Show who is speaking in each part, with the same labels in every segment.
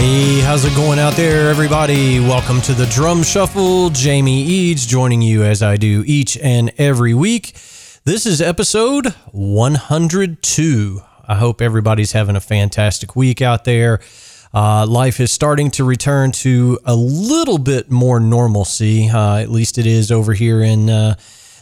Speaker 1: Hey, how's it going out there, everybody? Welcome to the Drum Shuffle. Jamie Eads joining you as I do each and every week. This is episode 102. I hope everybody's having a fantastic week out there. Uh, life is starting to return to a little bit more normalcy. Uh, at least it is over here in uh,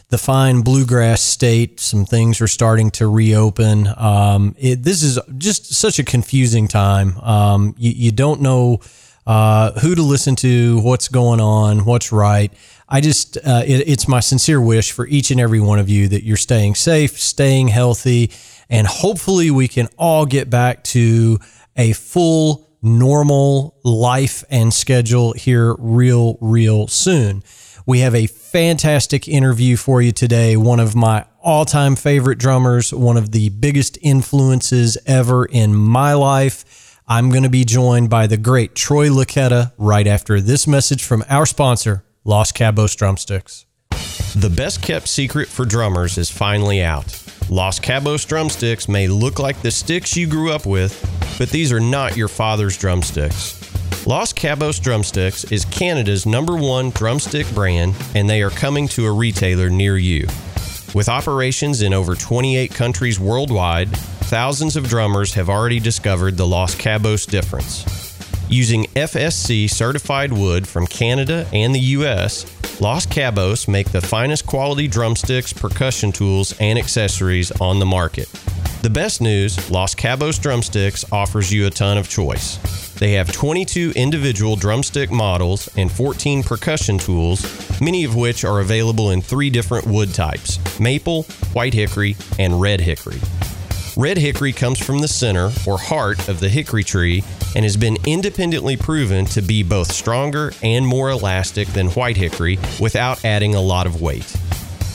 Speaker 1: the fine bluegrass state. Some things are starting to reopen. Um, it, this is just such a confusing time. Um, you, you, don't know uh, who to listen to, what's going on, what's right. I just, uh, it, it's my sincere wish for each and every one of you that you're staying safe, staying healthy, and hopefully we can all get back to a full normal life and schedule here real, real soon. We have a fantastic interview for you today. One of my all time favorite drummers, one of the biggest influences ever in my life. I'm going to be joined by the great Troy Luccketta right after this message from our sponsor, Los Cabos Drumsticks.
Speaker 2: The best kept secret for drummers is finally out. Los Cabos drumsticks may look like the sticks you grew up with, but these are not your father's drumsticks. Los Cabos Drumsticks is Canada's number one drumstick brand, and they are coming to a retailer near you. With operations in over 28 countries worldwide, thousands of drummers have already discovered the Los Cabos difference. Using FSC certified wood from Canada and the US, Los Cabos make the finest quality drumsticks, percussion tools, and accessories on the market. The best news Los Cabos Drumsticks offers you a ton of choice. They have 22 individual drumstick models and 14 percussion tools, many of which are available in three different wood types maple, white hickory, and red hickory. Red hickory comes from the center or heart of the hickory tree and has been independently proven to be both stronger and more elastic than white hickory without adding a lot of weight.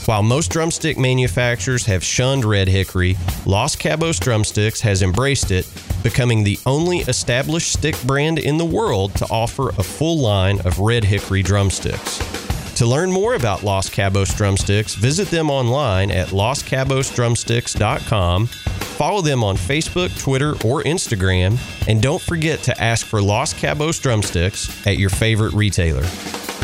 Speaker 2: While most drumstick manufacturers have shunned red hickory, Los Cabos Drumsticks has embraced it, becoming the only established stick brand in the world to offer a full line of red hickory drumsticks. To learn more about Los Cabos Drumsticks, visit them online at loscabosdrumsticks.com, follow them on Facebook, Twitter, or Instagram, and don't forget to ask for Los Cabos Drumsticks at your favorite retailer.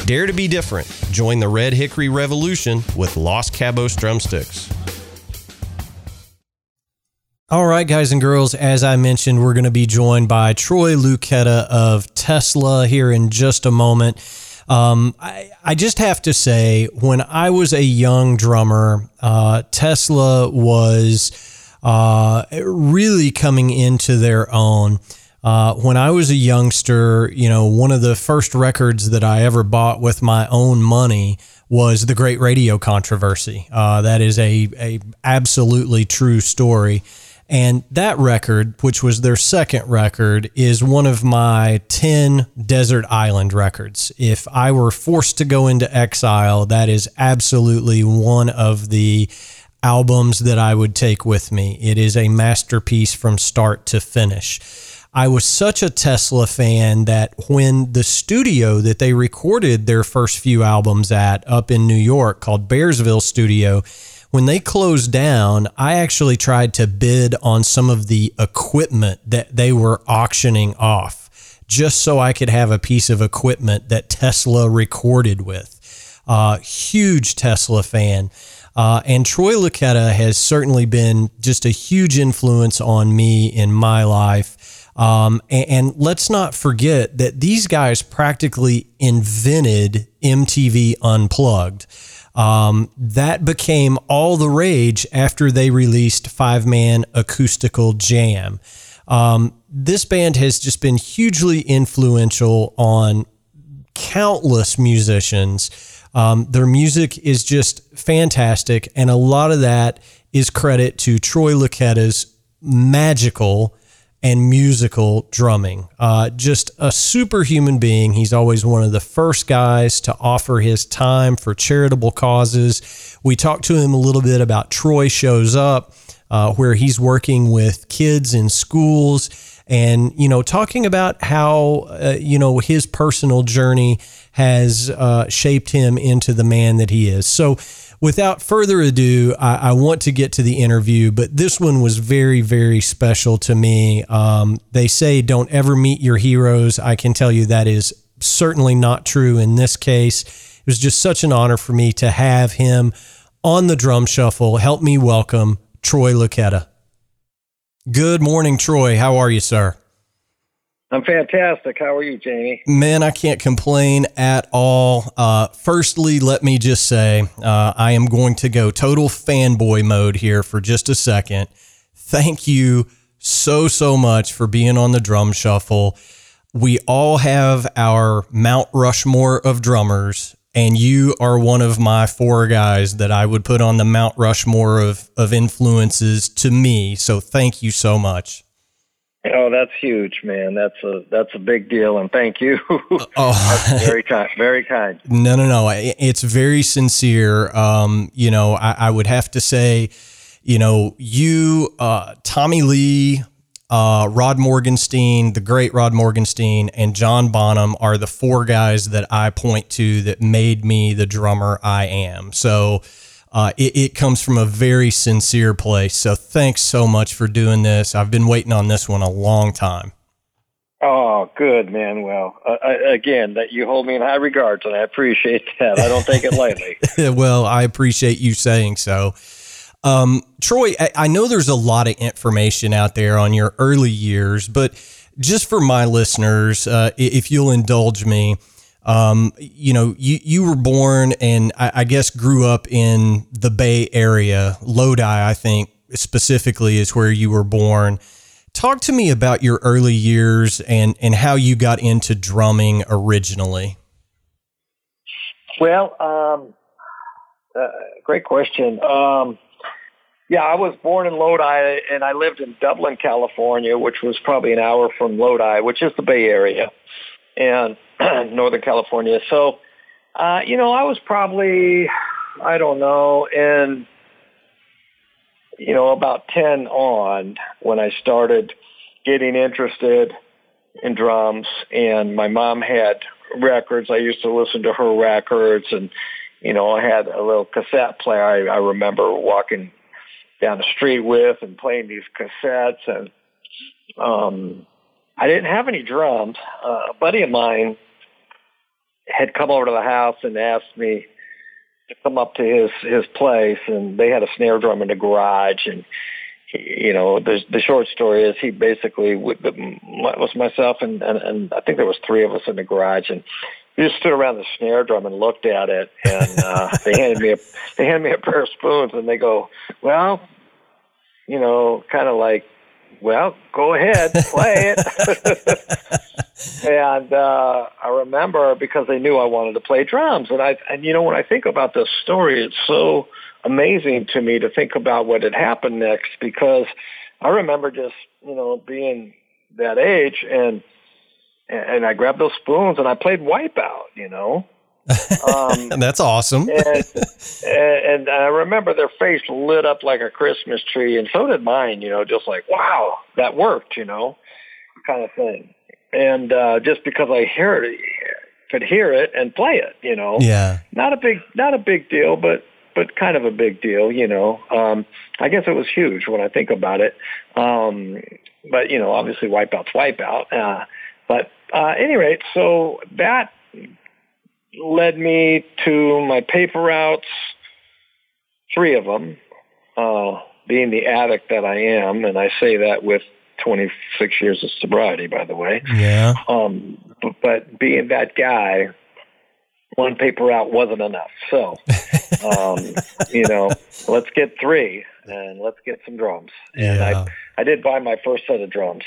Speaker 2: Dare to be different. Join the Red Hickory Revolution with Los Cabos Drumsticks.
Speaker 1: All right, guys and girls, as I mentioned, we're going to be joined by Troy Luccketta of Tesla here in just a moment. Um, I, I, just have to say, when I was a young drummer, uh, Tesla was uh, really coming into their own. Uh, when I was a youngster, you know, one of the first records that I ever bought with my own money was the Great Radio Controversy. Uh, that is a, a absolutely true story. And that record, which was their second record, is one of my 10 Desert Island records. If I were forced to go into exile, that is absolutely one of the albums that I would take with me. It is a masterpiece from start to finish. I was such a Tesla fan that when the studio that they recorded their first few albums at up in New York called Bearsville Studio, when they closed down, I actually tried to bid on some of the equipment that they were auctioning off just so I could have a piece of equipment that Tesla recorded with. Uh, huge Tesla fan. Uh, and Troy Luccketta has certainly been just a huge influence on me in my life. Um, and, and, let's not forget that these guys practically invented MTV Unplugged. Um, that became all the rage after they released Five Man Acoustical Jam. Um, this band has just been hugely influential on countless musicians. Um, their music is just fantastic, and a lot of that is credit to Troy Luccketta's magical and musical drumming. Uh, just a superhuman being. He's always one of the first guys to offer his time for charitable causes. We talked to him a little bit about Troy Shows Up, uh, where he's working with kids in schools and, you know, talking about how, uh, you know, his personal journey has uh, shaped him into the man that he is. So, without further ado, I, I, want to get to the interview, but this one was very, very special to me. Um, they say don't ever meet your heroes. I can tell you that is certainly not true in this case. It was just such an honor for me to have him on the drum shuffle. Help me welcome Troy Luccketta. Good morning, Troy. How are you, sir?
Speaker 3: I'm fantastic. How are you, Jamie?
Speaker 1: Man, I can't complain at all. Uh, firstly, let me just say uh, I am going to go total fanboy mode here for just a second. Thank you so, so much for being on the drum shuffle. We all have our Mount Rushmore of drummers, and you are one of my four guys that I would put on the Mount Rushmore of, of influences to me. So thank you so much.
Speaker 3: Oh, that's huge, man. That's a that's a big deal, and thank you. oh, that's very kind. Very kind.
Speaker 1: No, no, no. It's very sincere. Um, you know, I, I, would have to say, you know, you, uh, Tommy Lee, uh, Rod Morgenstein, the great Rod Morgenstein, and John Bonham are the four guys that I point to that made me the drummer I am. So uh, it, it, comes from a very sincere place. So thanks so much for doing this. I've been waiting on this one a long time.
Speaker 3: Oh, good man. Well, uh, again, that you hold me in high regards, and I appreciate that. I don't take it lightly.
Speaker 1: well, I appreciate you saying so. Um, Troy, I, I know there's a lot of information out there on your early years, but just for my listeners, uh, if you'll indulge me, um, you know, you, you were born and I, I, guess grew up in the Bay Area, Lodi, I think specifically is where you were born. Talk to me about your early years and, and how you got into drumming originally.
Speaker 3: Well, um, uh, great question. Um, yeah, I was born in Lodi and I lived in Dublin, California, which was probably an hour from Lodi, which is the Bay Area. And Northern California. So, uh, you know, I was probably, I don't know, in, you know, about 10 on when I started getting interested in drums and my mom had records. I used to listen to her records and, you know, I had a little cassette player I, I remember walking down the street with and playing these cassettes and, um, I didn't have any drums. Uh, a buddy of mine had come over to the house and asked me to come up to his his place, and they had a snare drum in the garage, and he, you know the the short story is he basically was myself and, and and I think there was three of us in the garage, and we just stood around the snare drum and looked at it, and uh, they handed me a they handed me a pair of spoons, and they go, well, you know, kind of like well, go ahead, play it. and uh, I remember because they knew I wanted to play drums, and I and you know when I think about this story, it's so amazing to me to think about what had happened next because I remember just you know being that age and and I grabbed those spoons and I played Wipeout, you know.
Speaker 1: Um, That's awesome.
Speaker 3: and, and, I remember their face lit up like a Christmas tree, and so did mine. You know, just like wow, that worked. You know, kind of thing. And uh, just because I hear it, could hear it and play it. You know,
Speaker 1: yeah,
Speaker 3: not a big, not a big deal, but but kind of a big deal. You know, um, I guess it was huge when I think about it. Um, but you know, obviously, Wipeout's Wipeout. Uh, but uh, any rate, so that led me to my paper routes, three of them, uh, being the addict that I am, and I say that with 26 years of sobriety, by the way.
Speaker 1: Yeah.
Speaker 3: Um, but, but being that guy, one paper route wasn't enough. So, um, you know, let's get three and let's get some drums. And yeah. I, I did buy my first set of drums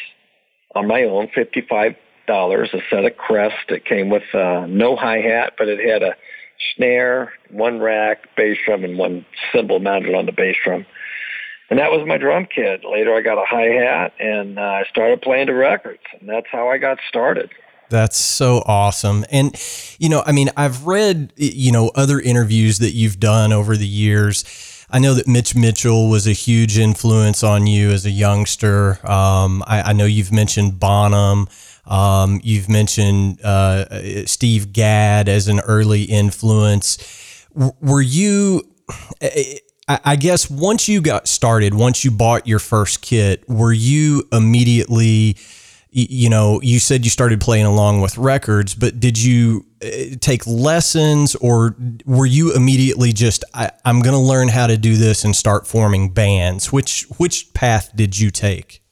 Speaker 3: on my own, 55 dollars a set of Crest. It came with uh, no hi hat, but it had a snare, one rack, bass drum, and one cymbal mounted on the bass drum. and that was my drum kit. Later, I got a hi hat, and uh, I started playing the records, and that's how I got started.
Speaker 1: That's so awesome. And, you know, I mean, I've read, you know, other interviews that you've done over the years. I know that Mitch Mitchell was a huge influence on you as a youngster. Um, I, I, know you've mentioned Bonham. Um, you've mentioned uh, Steve Gadd as an early influence. W- were you, I guess, once you got started, once you bought your first kit, were you immediately you know, you said you started playing along with records, but did you uh, take lessons or were you immediately just I, am going to learn how to do this and start forming bands? Which which path did you take?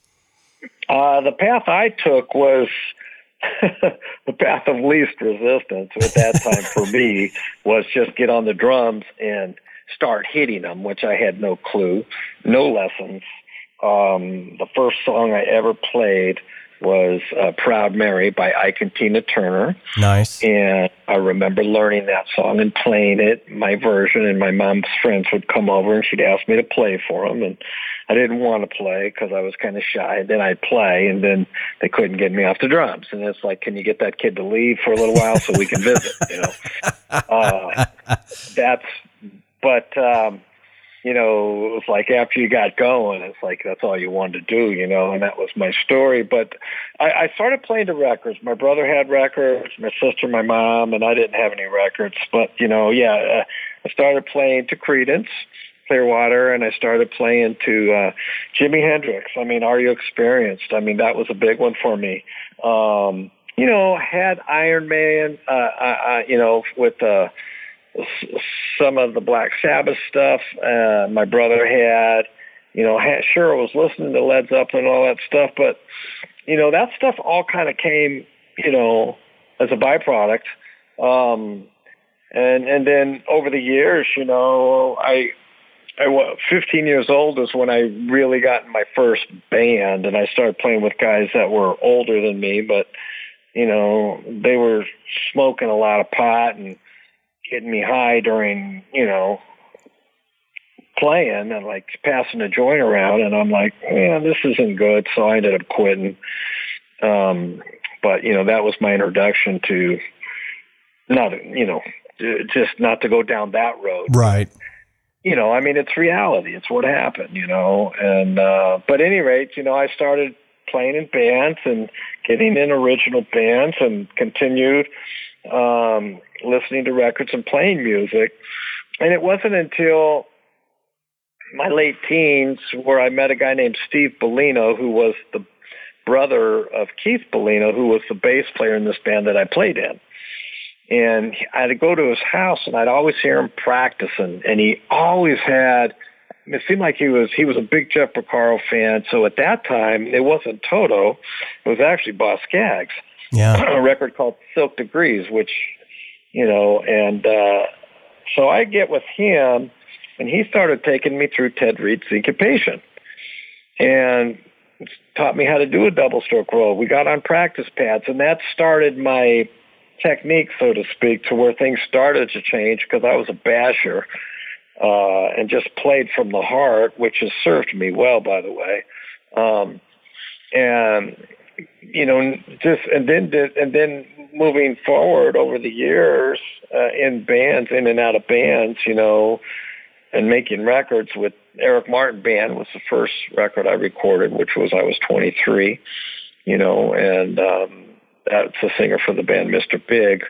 Speaker 3: Uh, the path I took was the path of least resistance at that time for me was just get on the drums and start hitting them, which I had no clue, no lessons. Um, the first song I ever played was uh, Proud Mary by Ike and Tina Turner.
Speaker 1: Nice.
Speaker 3: And I remember learning that song and playing it, my version, and my mom's friends would come over and she'd ask me to play for them. And I didn't want to play because I was kind of shy. Then I'd play and then they couldn't get me off the drums. And it's like, can you get that kid to leave for a little while so we can visit, you know? Uh, that's, but, um, you know, it was like after you got going, it's like that's all you wanted to do, you know, and that was my story. But I, I started playing the records. My brother had records, my sister, my mom, and I didn't have any records. But you know, yeah, uh, I started playing to Creedence, Clearwater, and I started playing to uh, Jimi Hendrix. I mean, Are You Experienced? I mean, that was a big one for me. Um, you know, had Iron Man, uh, I, I, you know, with uh, some of the Black Sabbath stuff uh, my brother had. You know, had, sure, I was listening to Led Zeppelin and all that stuff, but you know, that stuff all kind of came, you know, as a byproduct. Um, and and then over the years, you know, I I was 15 years old is when I really got in my first band, and I started playing with guys that were older than me, but you know, they were smoking a lot of pot and getting me high during, you know, playing and like passing a joint around and I'm like, yeah, this isn't good. So I ended up quitting. Um, but you know, that was my introduction to not, you know, just not to go down that road.
Speaker 1: Right.
Speaker 3: You know, I mean, it's reality. It's what happened, you know, and, uh, but any rate, you know, I started playing in bands and getting in original bands and continued, um, listening to records and playing music. And it wasn't until my late teens where I met a guy named Steve Bellino, who was the brother of Keith Bellino, who was the bass player in this band that I played in. And I'd go to his house and I'd always hear him practicing and he always had it seemed like he was he was a big Jeff Porcaro fan. So at that time it wasn't Toto, it was actually Boz Scaggs.
Speaker 1: Yeah.
Speaker 3: a record called Silk Degrees, which you know, and uh, so I get with him, and he started taking me through Ted Reed's syncopation, and taught me how to do a double stroke roll. We got on practice pads, and that started my technique, so to speak, to where things started to change because I was a basher uh, and just played from the heart, which has served me well, by the way. Um, and you know, just and then and then moving forward over the years uh, in bands, in and out of bands, you know, and making records with Eric Martin Band was the first record I recorded, which was I was 23, you know, and um, that's the singer for the band Mr. Big.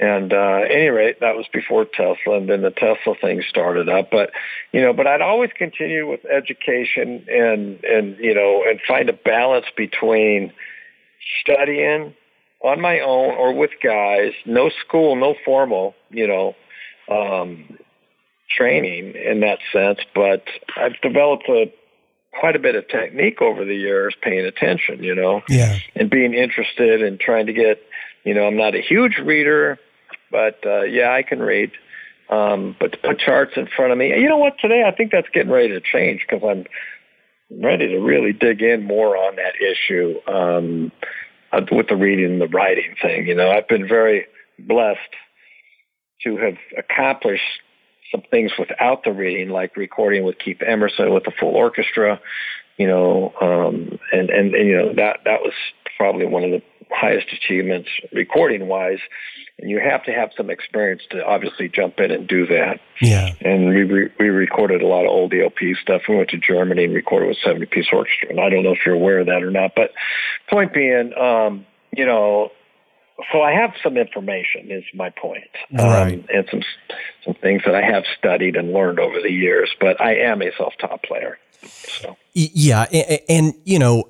Speaker 3: And uh, any rate, that was before Tesla, and then the Tesla thing started up. But you know, but I'd always continue with education and and you know and find a balance between studying on my own or with guys, no school, no formal, you know, um, training in that sense, but I've developed a quite a bit of technique over the years, paying attention, you know,
Speaker 1: yeah,
Speaker 3: and being interested and trying to get, you know, I'm not a huge reader, but uh, yeah, I can read. Um, but to put charts in front of me, you know what? Today I think that's getting ready to change because I'm ready to really dig in more on that issue. Um, with the reading and the writing thing. You know, I've been very blessed to have accomplished some things without the reading, like recording with Keith Emerson with the full orchestra, you know, um, and, and, and, you know, that, that was probably one of the highest achievements recording wise. And you have to have some experience to obviously jump in and do that.
Speaker 1: Yeah.
Speaker 3: And we, re- we recorded a lot of old ELP stuff. We went to Germany and recorded with 70 piece orchestra. And I don't know if you're aware of that or not, but point being, um, you know, so I have some information is my point.
Speaker 1: Right.
Speaker 3: Um, and some, some things that I have studied and learned over the years, but I am a self-taught player. So.
Speaker 1: Yeah. And, and, you know,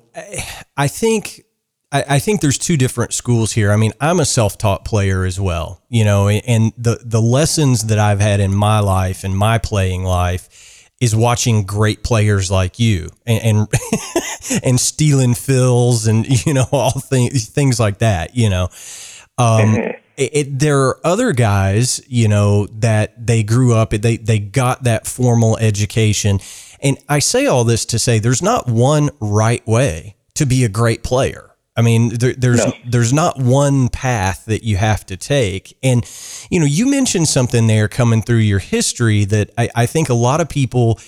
Speaker 1: I think, I, think there's two different schools here. I mean, I'm a self-taught player as well, you know, and the, the lessons that I've had in my life and my playing life is watching great players like you and, and, and stealing fills and, you know, all things, things like that, you know, um, mm-hmm. it, it, there are other guys, you know, that they grew up, they, they got that formal education. And I say all this to say there's not one right way to be a great player. I mean, there, there's no. there's not one path that you have to take, and you know, you mentioned something there coming through your history that I, I think a lot of people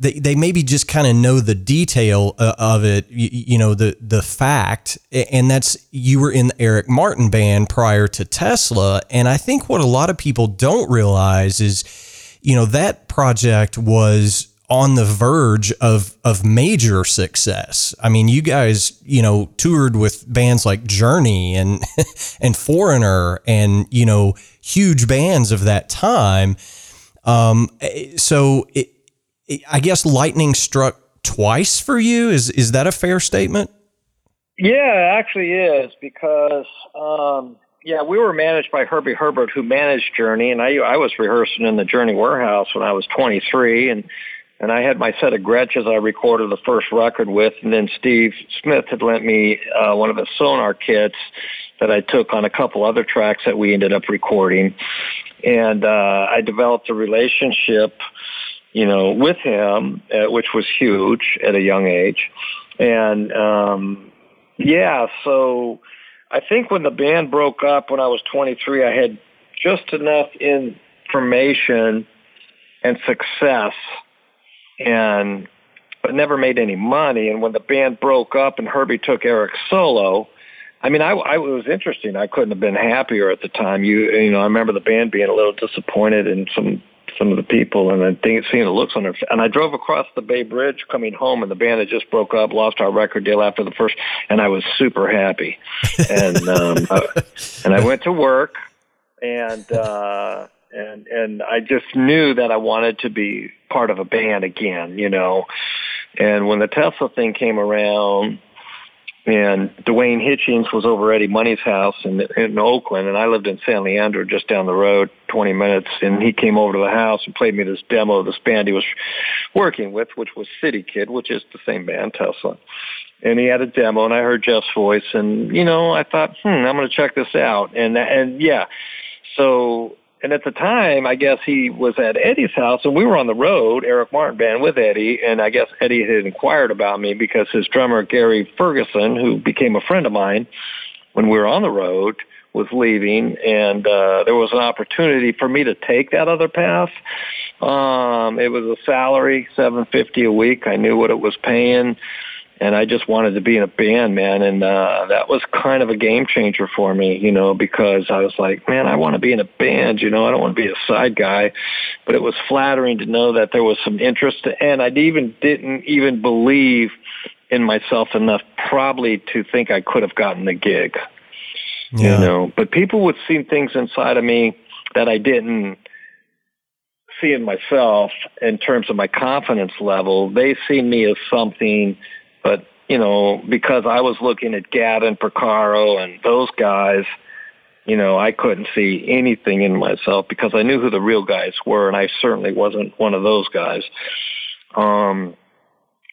Speaker 1: they, they maybe just kind of know the detail uh, of it, you, you, know, the the fact, and that's you were in the Eric Martin band prior to Tesla, and I think what a lot of people don't realize is, you know, that project was on the verge of of major success. I mean, you guys, you know, toured with bands like Journey and and Foreigner and you know huge bands of that time. Um, so it, it, I guess lightning struck twice for you. Is is that a fair statement?
Speaker 3: Yeah, it actually is because um, yeah, we were managed by Herbie Herbert, who managed Journey, and I I was rehearsing in the Journey warehouse when I was 23, and and I had my set of Gretches I recorded the first record with, and then Steve Smith had lent me uh, one of his Sonor kits that I took on a couple other tracks that we ended up recording, and uh, I developed a relationship, you know, with him, uh, which was huge at a young age, and um, yeah, so I think when the band broke up when I was 23, I had just enough information and success and but never made any money. And when the band broke up and Herbie took Eric solo, I mean, I, I it was interesting. I couldn't have been happier at the time. You you know, I remember the band being a little disappointed in some some of the people, and I think seeing the looks on their. And I drove across the Bay Bridge coming home, and the band had just broke up, lost our record deal after the first, and I was super happy. and um, uh, and I went to work, and. uh and and I just knew that I wanted to be part of a band again, you know. And when the Tesla thing came around, and Duane Hitchings was over at Eddie Money's house in in Oakland, and I lived in San Leandro, just down the road, 20 minutes. And he came over to the house and played me this demo of this band he was working with, which was City Kidd, which is the same band, Tesla. And he had a demo, and I heard Jeff's voice, and you know, I thought, hmm, I'm going to check this out. And and yeah, so and at the time, I guess he was at Eddie's house, and we were on the road, Eric Martin band with Eddie, and I guess Eddie had inquired about me because his drummer Gary Ferguson, who became a friend of mine when we were on the road, was leaving, and uh, there was an opportunity for me to take that other path. Um, it was a salary, seven fifty a week. I knew what it was paying and I just wanted to be in a band, man. And uh, that was kind of a game changer for me, you know, because I was like, man, I want to be in a band, you know, I don't want to be a side guy. But it was flattering to know that there was some interest, and I even didn't even believe in myself enough, probably to think I could have gotten the gig. Yeah. You know, but people would see things inside of me that I didn't see in myself in terms of my confidence level. They see me as something but, you know, because I was looking at Gavin Porcaro and those guys, you know, I couldn't see anything in myself because I knew who the real guys were, and I certainly wasn't one of those guys. Um,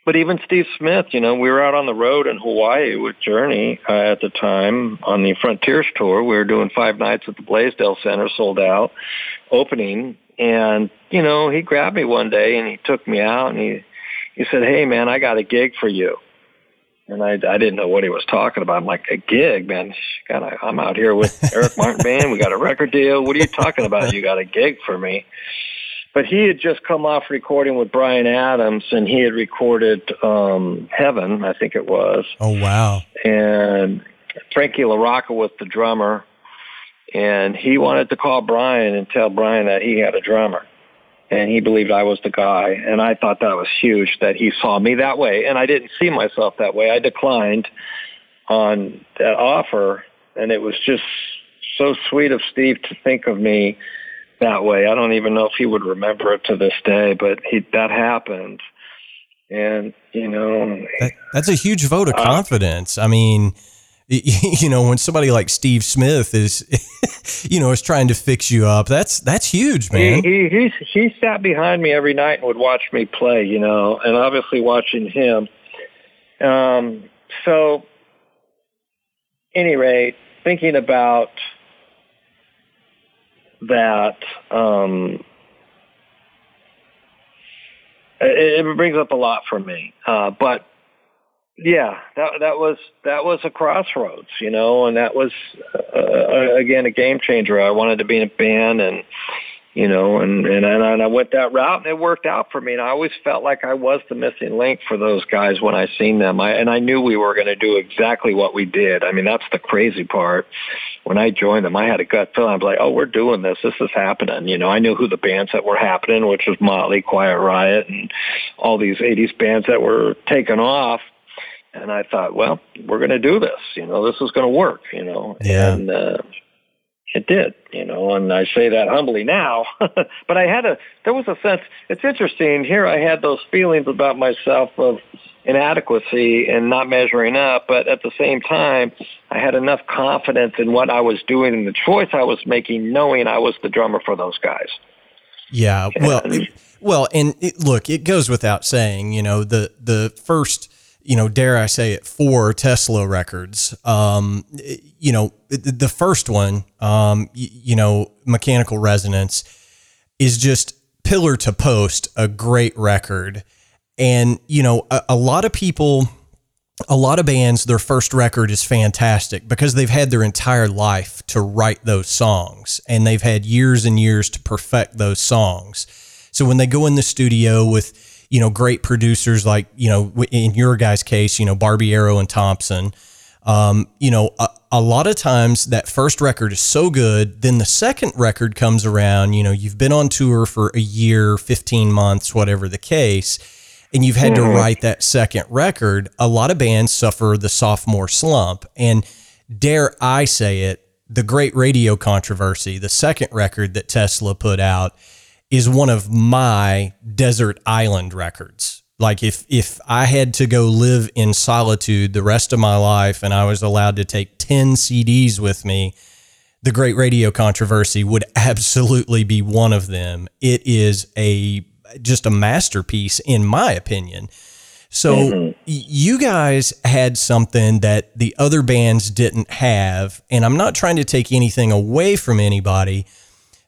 Speaker 3: but even Steve Smith, you know, we were out on the road in Hawaii with Journey uh, at the time on the Frontiers tour. We were doing five nights at the Blaisdell Center, sold out, opening. And, you know, he grabbed me one day and he took me out and he he said, "Hey, man, I got a gig for you." And I, I didn't know what he was talking about. I'm like, a gig, man. God, I, I'm out here with Eric Martin Band. We got a record deal. What are you talking about? You got a gig for me? but he had just come off recording with Bryan Adams, and he had recorded um, Heaven, I think it was.
Speaker 1: Oh wow!
Speaker 3: And Frankie LaRocca was the drummer, and he wanted to call Bryan and tell Bryan that he had a drummer and he believed I was the guy. And I thought that was huge that he saw me that way. And I didn't see myself that way. I declined on that offer, and it was just so sweet of Steve to think of me that way. I don't even know if he would remember it to this day, but he that happened. And you know,
Speaker 1: that, that's a huge vote of uh, confidence. I mean, you know, when somebody like Steve Smith is, you know, is trying to fix you up, that's that's huge, man.
Speaker 3: He, he he sat behind me every night and would watch me play, you know, and obviously watching him. Um, so, any rate, thinking about that, um, it, it brings up a lot for me. Uh, but yeah, that that was that was a crossroads, you know, and that was uh, again a game changer. I wanted to be in a band, and you know, and and and I went that route, and it worked out for me. And I always felt like I was the missing link for those guys when I seen them. I and I knew we were going to do exactly what we did. I mean, that's the crazy part. When I joined them, I had a gut feeling. I was like, "Oh, we're doing this. This is happening." You know, I knew who the bands that were happening, which was Motley, Quiet Riot, and all these '80s bands that were taking off and I thought, well, we're going to do this. You know, this is going to work. You know,
Speaker 1: yeah.
Speaker 3: and uh, it did. You know, and I say that humbly now, but I had a there was a sense. It's interesting. Here, I had those feelings about myself of inadequacy and not measuring up, but at the same time, I had enough confidence in what I was doing and the choice I was making, knowing I was the drummer for those guys.
Speaker 1: Yeah, well, well, and it, look, it goes without saying, you know, the the first you know, dare I say it, four Tesla records. Um, you know, the first one, um, you know, Mechanical Resonance is just pillar to post a great record. And, you know, a, a lot of people, a lot of bands, their first record is fantastic because they've had their entire life to write those songs and they've had years and years to perfect those songs. So when they go in the studio with, you know, great producers like, you know, in your guys' case, you know, Barbiero and Thompson. Um, you know, a, a, lot of times that first record is so good, then the second record comes around, you know, you've been on tour for a year, 15 months, whatever the case, and you've had mm-hmm. to write that second record. A lot of bands suffer the sophomore slump. And dare I say it, the great radio controversy, the second record that Tesla put out, is one of my desert island records. Like if if I had to go live in solitude the rest of my life and I was allowed to take 10 CDs with me, the Great Radio Controversy would absolutely be one of them. It is a just a masterpiece in my opinion. So mm-hmm. you guys had something that the other bands didn't have and I'm not trying to take anything away from anybody,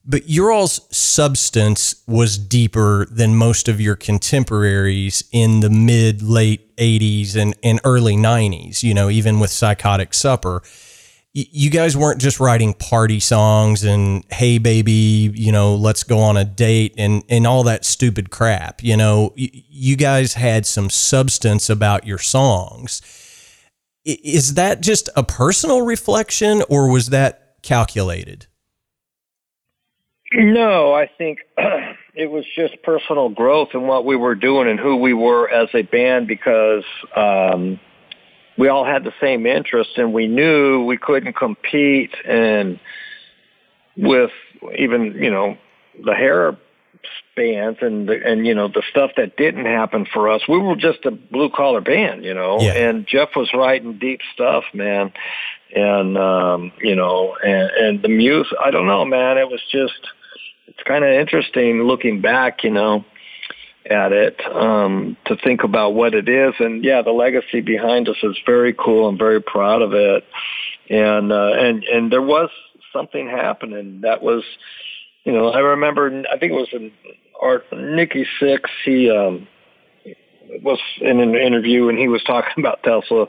Speaker 1: but your all's substance was deeper than most of your contemporaries in the mid late 80s and, and early 90s you know even with psychotic supper. You guys weren't just writing party songs and hey baby you know let's go on a date and and all that stupid crap you know? You guys had some substance about your songs. Is that just a personal reflection or was that calculated
Speaker 3: no, I think it was just personal growth in what we were doing and who we were as a band because um, we all had the same interests and we knew we couldn't compete and with even you know the hair bands and the, and you know the stuff that didn't happen for us. We were just a blue collar band, you know.
Speaker 1: Yeah.
Speaker 3: And Jeff was writing deep stuff, man. And um, you know, and, and the music. I don't know, man. It was just it's kind of interesting looking back, you know, at it um, to think about what it is. And yeah, the legacy behind us is very cool. I'm very proud of it. And uh, and and there was something happening that was, you know, I remember. I think it was in Art Nikki Sixx. He um, was in an interview and he was talking about Tesla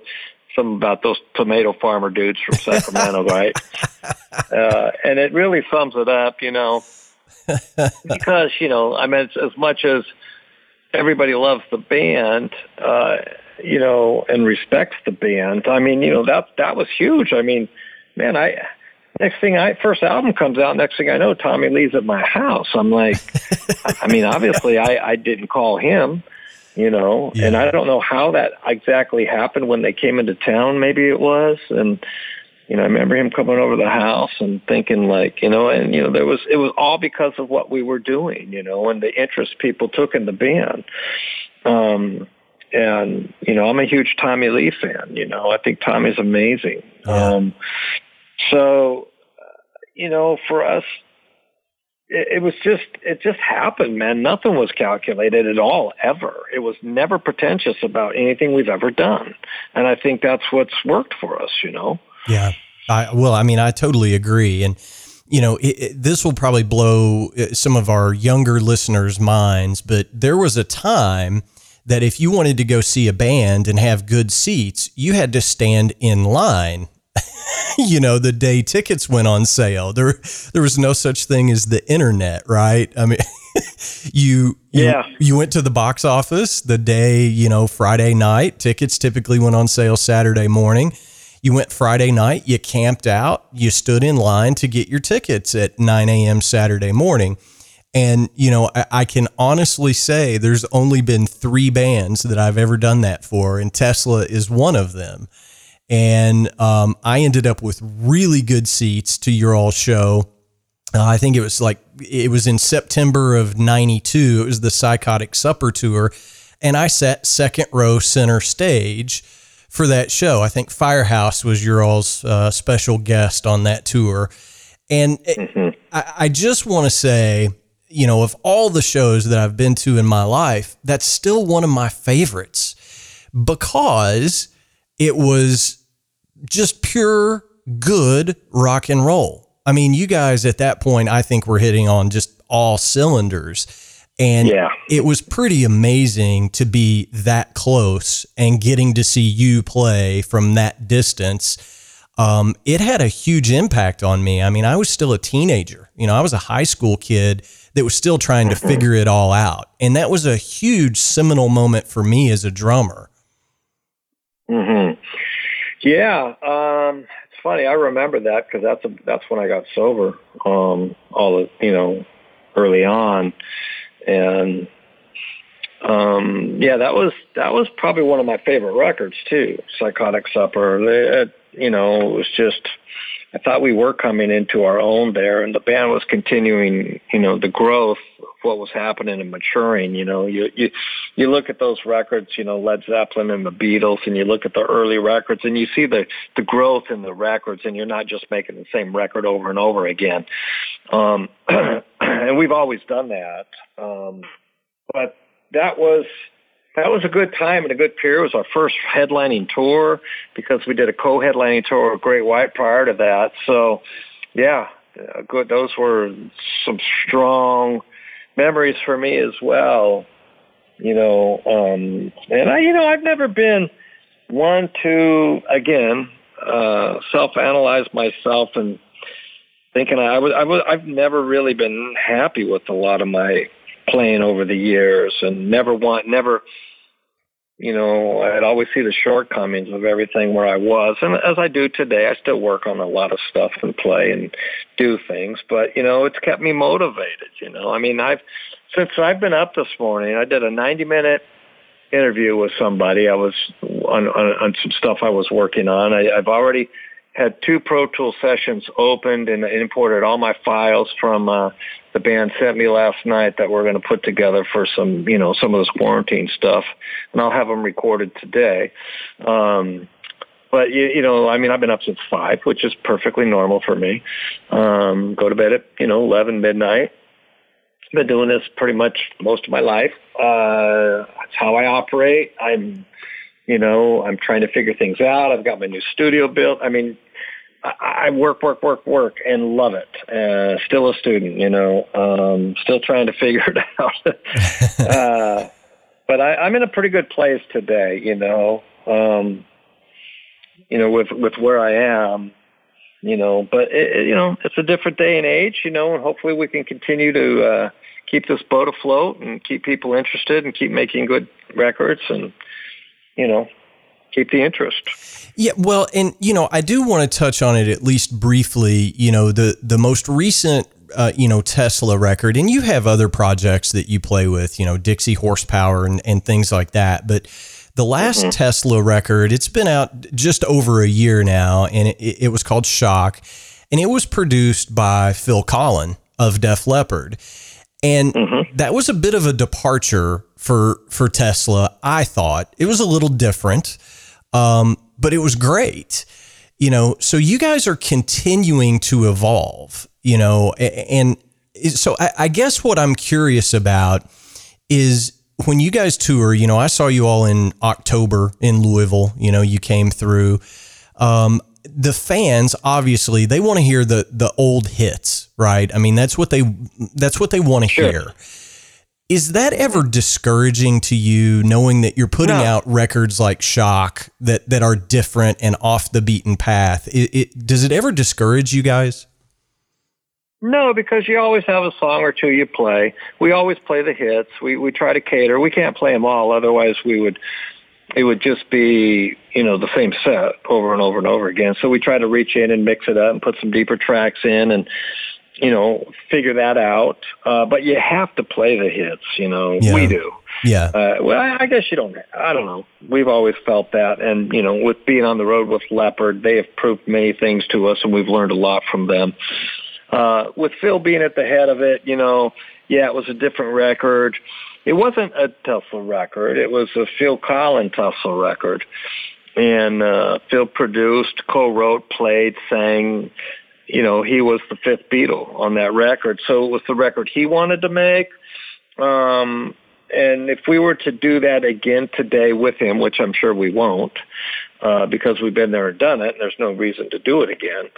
Speaker 3: something about those tomato farmer dudes from Sacramento, right? Uh, and it really sums it up, you know because you know, I mean, as much as everybody loves the band, uh, you know, and respects the band. I mean, you know, that that was huge. I mean, man, I next thing I first album comes out, next thing I know, Tommy Lee's at my house. I'm like, I mean, obviously, I I didn't call him, you know, yeah. and I don't know how that exactly happened when they came into town. Maybe it was, and you know, I remember him coming over the house and thinking like, you know, and you know, there was it was all because of what we were doing, you know, and the interest people took in the band. Um, and you know, I'm a huge Tommy Lee fan. You know, I think Tommy's amazing. Yeah. Um, so, you know, for us, it, it was just it just happened, man. Nothing was calculated at all, ever. It was never pretentious about anything we've ever done, and I think that's what's worked for us. You know.
Speaker 1: Yeah. I, well, I mean, I totally agree. And, you know, it, it, this will probably blow uh, some of our younger listeners' minds, but there was a time that if you wanted to go see a band and have good seats, you had to stand in line. you know, the day tickets went on sale. There there was no such thing as the internet, right? I mean, you, you
Speaker 3: yeah.
Speaker 1: you went to the box office the day, you know, Friday night. Tickets typically went on sale Saturday morning you went Friday night, you camped out, you stood in line to get your tickets at 9 a.m. Saturday morning. And, you know, I, I, can honestly say there's only been three bands that I've ever done that for, and Tesla is one of them. And um, I ended up with really good seats to your all show. Uh, I think it was like, it was in September of 92. It was the Psychotic Supper Tour. And I sat second row center stage for that show. I think Firehouse was your all's uh, special guest on that tour. And mm-hmm. I, I just want to say, you know, of all the shows that I've been to in my life, that's still one of my favorites because it was just pure good rock and roll. I mean, you guys at that point, I think were hitting on just all cylinders. And yeah. it was pretty amazing to be that close and getting to see you play from that distance. Um, it had a huge impact on me. I mean, I was still a teenager. You know, I was a high school kid that was still trying to mm-hmm. figure it all out. And that was a huge seminal moment for me as a drummer.
Speaker 3: Hmm. Yeah. Um, it's funny. I remember that because that's a, that's when I got sober. Um, all the you know early on and um, yeah, that was that was probably one of my favorite records too. Psychotic Supper. It, you know, it was just. I thought we were coming into our own there, and the band was continuing. You know, the growth of what was happening and maturing. You know, you you you look at those records. You know, Led Zeppelin and the Beatles, and you look at the early records, and you see the the growth in the records, and you're not just making the same record over and over again. Um, and we've always done that. Um, but that was that was a good time and a good period. It was our first headlining tour because we did a co-headlining tour with Great White prior to that. So, yeah, good. Those were some strong memories for me as well. You know, um, and I, you know, I've never been one to again uh, self-analyze myself and thinking I was I was I've never really been happy with a lot of my playing over the years and never want never you know I'd always see the shortcomings of everything where I was. And as I do today I still work on a lot of stuff and play and do things but you know it's kept me motivated you know. I mean I've since I've been up this morning I did a 90 minute interview with somebody. I was on on, on some stuff I was working on. I, I've already had two Pro Tool sessions opened and imported all my files from uh, the band sent me last night that we're going to put together for some, you know, some of this quarantine stuff, and I'll have them recorded today. Um, but you, you know, I mean, I've been up since five, which is perfectly normal for me. Um, go to bed at you know eleven midnight. Been doing this pretty much most of my life. Uh, that's how I operate. I'm, you know, I'm trying to figure things out. I've got my new studio built. I mean, I work, work, work, work, and love it. Uh, still a student, you know, um, still trying to figure it out. uh, but I, I'm in a pretty good place today, you know. Um, you know, with with where I am, you know, but it, you know, it's a different day and age, you know, and hopefully we can continue to uh, keep this boat afloat and keep people interested and keep making good records and, you know, keep the interest.
Speaker 1: Yeah, well, and you know, I do want to touch on it at least briefly. You know, the the most recent uh, you know Tesla record, and you have other projects that you play with, you know, Dixie Horsepower and, and things like that. But the last mm-hmm. Tesla record, it's been out just over a year now, and it, it was called Shock, and it was produced by Phil Collen of Def Leppard. And mm-hmm. that was a bit of a departure for for Tesla. I thought it was a little different, um, but it was great. You know, so you guys are continuing to evolve. You know, and so I, I guess what I'm curious about is when you guys tour, you know, I saw you all in October in Louisville. You know, you came through. Um, the fans obviously they want to hear the the old hits, right? I mean, that's what they that's what they want to sure. hear. Is that ever discouraging to you, knowing that you're putting no. out records like Shock that that are different and off the beaten path? It, it, does it ever discourage you guys?
Speaker 3: No, because you always have a song or two you play. We always play the hits. We we try to cater. We can't play them all, otherwise we would it would just be you know the same set over and over and over again. So we try to reach in and mix it up and put some deeper tracks in and you know figure that out. Uh, but you have to play the hits. You know yeah. we do.
Speaker 1: Yeah.
Speaker 3: Uh, well, I, I guess you don't. I don't know. We've always felt that, and you know, with being on the road with Leppard, they have proved many things to us, and we've learned a lot from them. Uh, with Phil being at the head of it, you know, yeah, it was a different record. It wasn't a Tesla record. It was a Phil Collen Tesla record. And uh, Phil produced, co-wrote, played, sang. You know, he was the fifth Beatle on that record. So it was the record he wanted to make. Um, and if we were to do that again today with him, which I'm sure we won't, uh, because we've been there and done it, and there's no reason to do it again.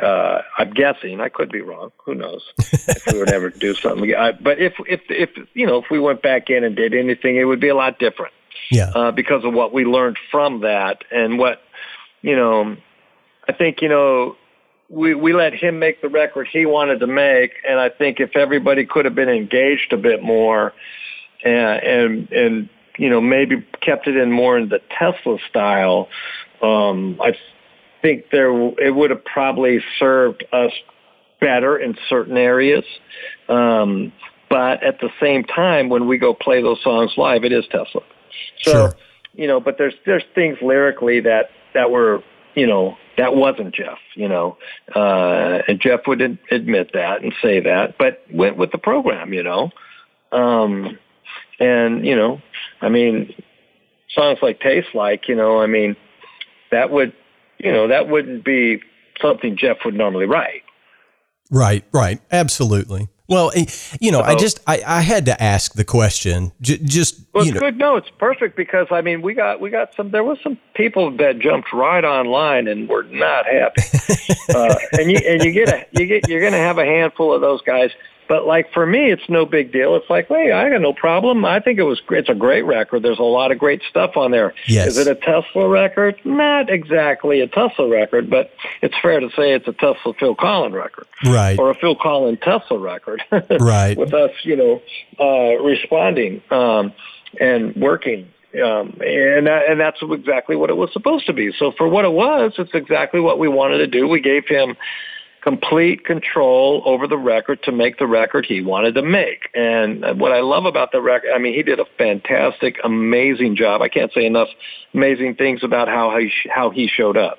Speaker 3: Uh, I'm guessing. I could be wrong. Who knows? if we would ever do something, I, but if if if you know if we went back in and did anything, it would be a lot different.
Speaker 1: Yeah.
Speaker 3: Uh, because of what we learned from that and what you know, I think you know we we let him make the record he wanted to make, and I think if everybody could have been engaged a bit more, and and and you know maybe kept it in more in the Tesla style, um, I think there it would have probably served us better in certain areas. Um, but at the same time, when we go play those songs live, it is Tesla. So, sure. you know, but there's there's things lyrically that that were you know that wasn't Jeff. You know, uh, and Jeff would admit that and say that, but went with the program. You know, um, and you know, I mean, songs like Taste Like, you know, I mean, that would you know, that wouldn't be something Jeff would normally write.
Speaker 1: Right, right. Absolutely. Well, eh, you know, so, I just I, I had to ask the question. J- just
Speaker 3: well,
Speaker 1: it's
Speaker 3: know. good. No, it's perfect because I mean, we got we got some. There was some people that jumped right online and were not happy. uh, and you and you get a you get you're going to have a handful of those guys but like for me, it's no big deal. It's like, hey, I got no problem. I think it was it's a great record. There's a lot of great stuff on there.
Speaker 1: Yes.
Speaker 3: Is it a Tesla record? Not exactly a Tesla record, but it's fair to say it's a Tesla Phil Collen record,
Speaker 1: right?
Speaker 3: Or a Phil Collen Tesla record,
Speaker 1: right?
Speaker 3: With us, you know, uh, responding um, and working um, and that, and that's exactly what it was supposed to be. So for what it was, it's exactly what we wanted to do. We gave him complete control over the record to make the record he wanted to make. And what I love about the record, I mean, he did a fantastic, amazing job. I can't say enough amazing things about how he, how he showed up.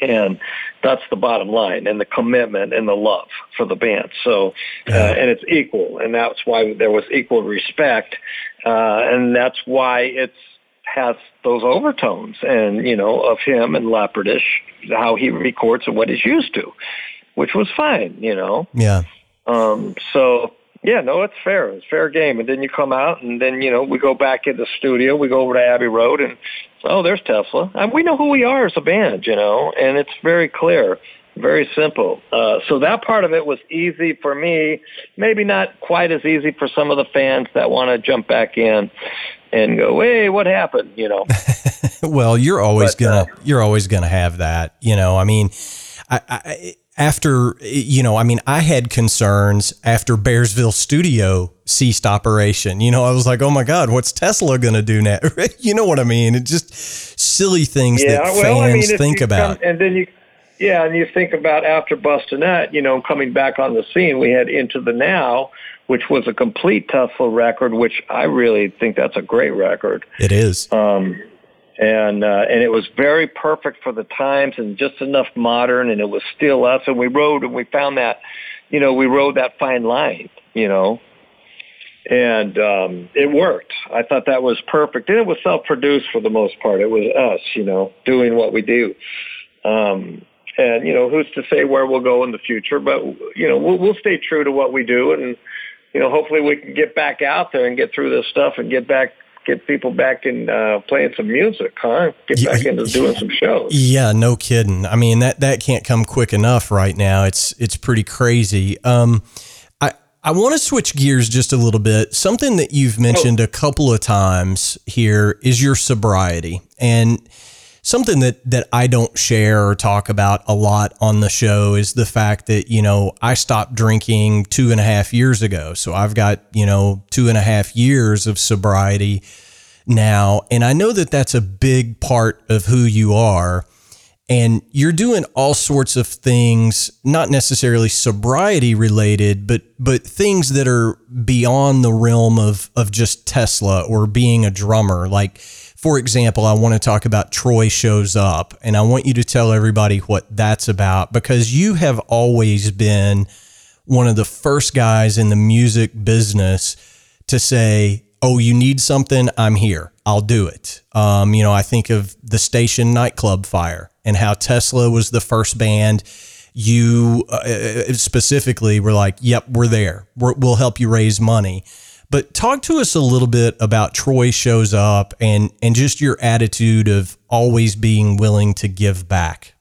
Speaker 3: And that's the bottom line and the commitment and the love for the band. So, uh, and it's equal. And that's why there was equal respect. Uh, and that's why it's, has those overtones and, you know, of him and Leppardish, how he records and what he's used to, which was fine, you know.
Speaker 1: Yeah.
Speaker 3: Um, so, yeah, no, it's fair. It's fair game. And then you come out and then, you know, we go back in the studio, we go over to Abbey Road and, oh, there's Tesla. And we know who we are as a band, you know, and it's very clear. Very simple. Uh, so that part of it was easy for me. Maybe not quite as easy for some of the fans that want to jump back in and go, "Hey, what happened?" You know.
Speaker 1: well, you're always but, gonna uh, you're always gonna have that. You know, I mean, I, I after you know, I mean, I had concerns after Bearsville Studio ceased operation. You know, I was like, oh my God, what's Tesla going to do now? you know what I mean? It just silly things yeah, that well, fans I mean, think about.
Speaker 3: Come, and then you, yeah, and you think about after Bust a Nut, you know, coming back on the scene, we had Into the Now, which was a complete Tesla record, which I really think that's a great record.
Speaker 1: It is.
Speaker 3: Um, and uh, and it was very perfect for the times and just enough modern, and it was still us. And we rode, and we found that, you know, we rode that fine line, you know, and um, it worked. I thought that was perfect, and it was self-produced for the most part. It was us, you know, doing what we do. Um, and you know, who's to say where we'll go in the future? But you know, we'll, we'll stay true to what we do, and you know, hopefully we can get back out there and get through this stuff and get back get people back in uh, playing some music, huh? Get back into doing some shows.
Speaker 1: Yeah, no kidding. I mean that that can't come quick enough right now. It's it's pretty crazy. Um, I I want to switch gears just a little bit. Something that you've mentioned oh. a couple of times here is your sobriety and something that that I don't share or talk about a lot on the show is the fact that you know I stopped drinking two and a half years ago, so I've got you know two and a half years of sobriety now, and I know that that's a big part of who you are. And you're doing all sorts of things, not necessarily sobriety related, but but things that are beyond the realm of of just Tesla or being a drummer. Like for example, I want to talk about Troy Shows Up, and I want you to tell everybody what that's about because you have always been one of the first guys in the music business to say, Oh, you need something? I'm here. I'll do it. Um, you know, I think of the station nightclub fire and how Tesla was the first band. You uh, uh specifically were like, Yep, we're there. we will help you raise money. But talk to us a little bit about Troy shows up and and just your attitude of always being willing to give back.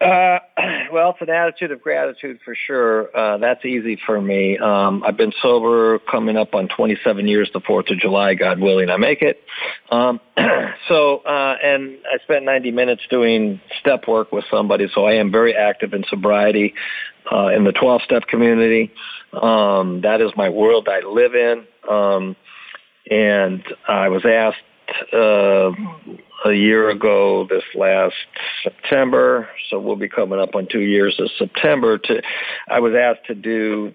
Speaker 3: Uh, well, it's an attitude of gratitude for sure. Uh, that's easy for me. Um, I've been sober coming up on 27 years, the 4th of July, God willing, I make it. Um, so, uh, and I spent 90 minutes doing step work with somebody, so I am very active in sobriety uh, in the 12 step community. Um, that is my world I live in. Um, and I was asked uh, a year ago this last September, so we'll be coming up on two years this September. To I was asked to do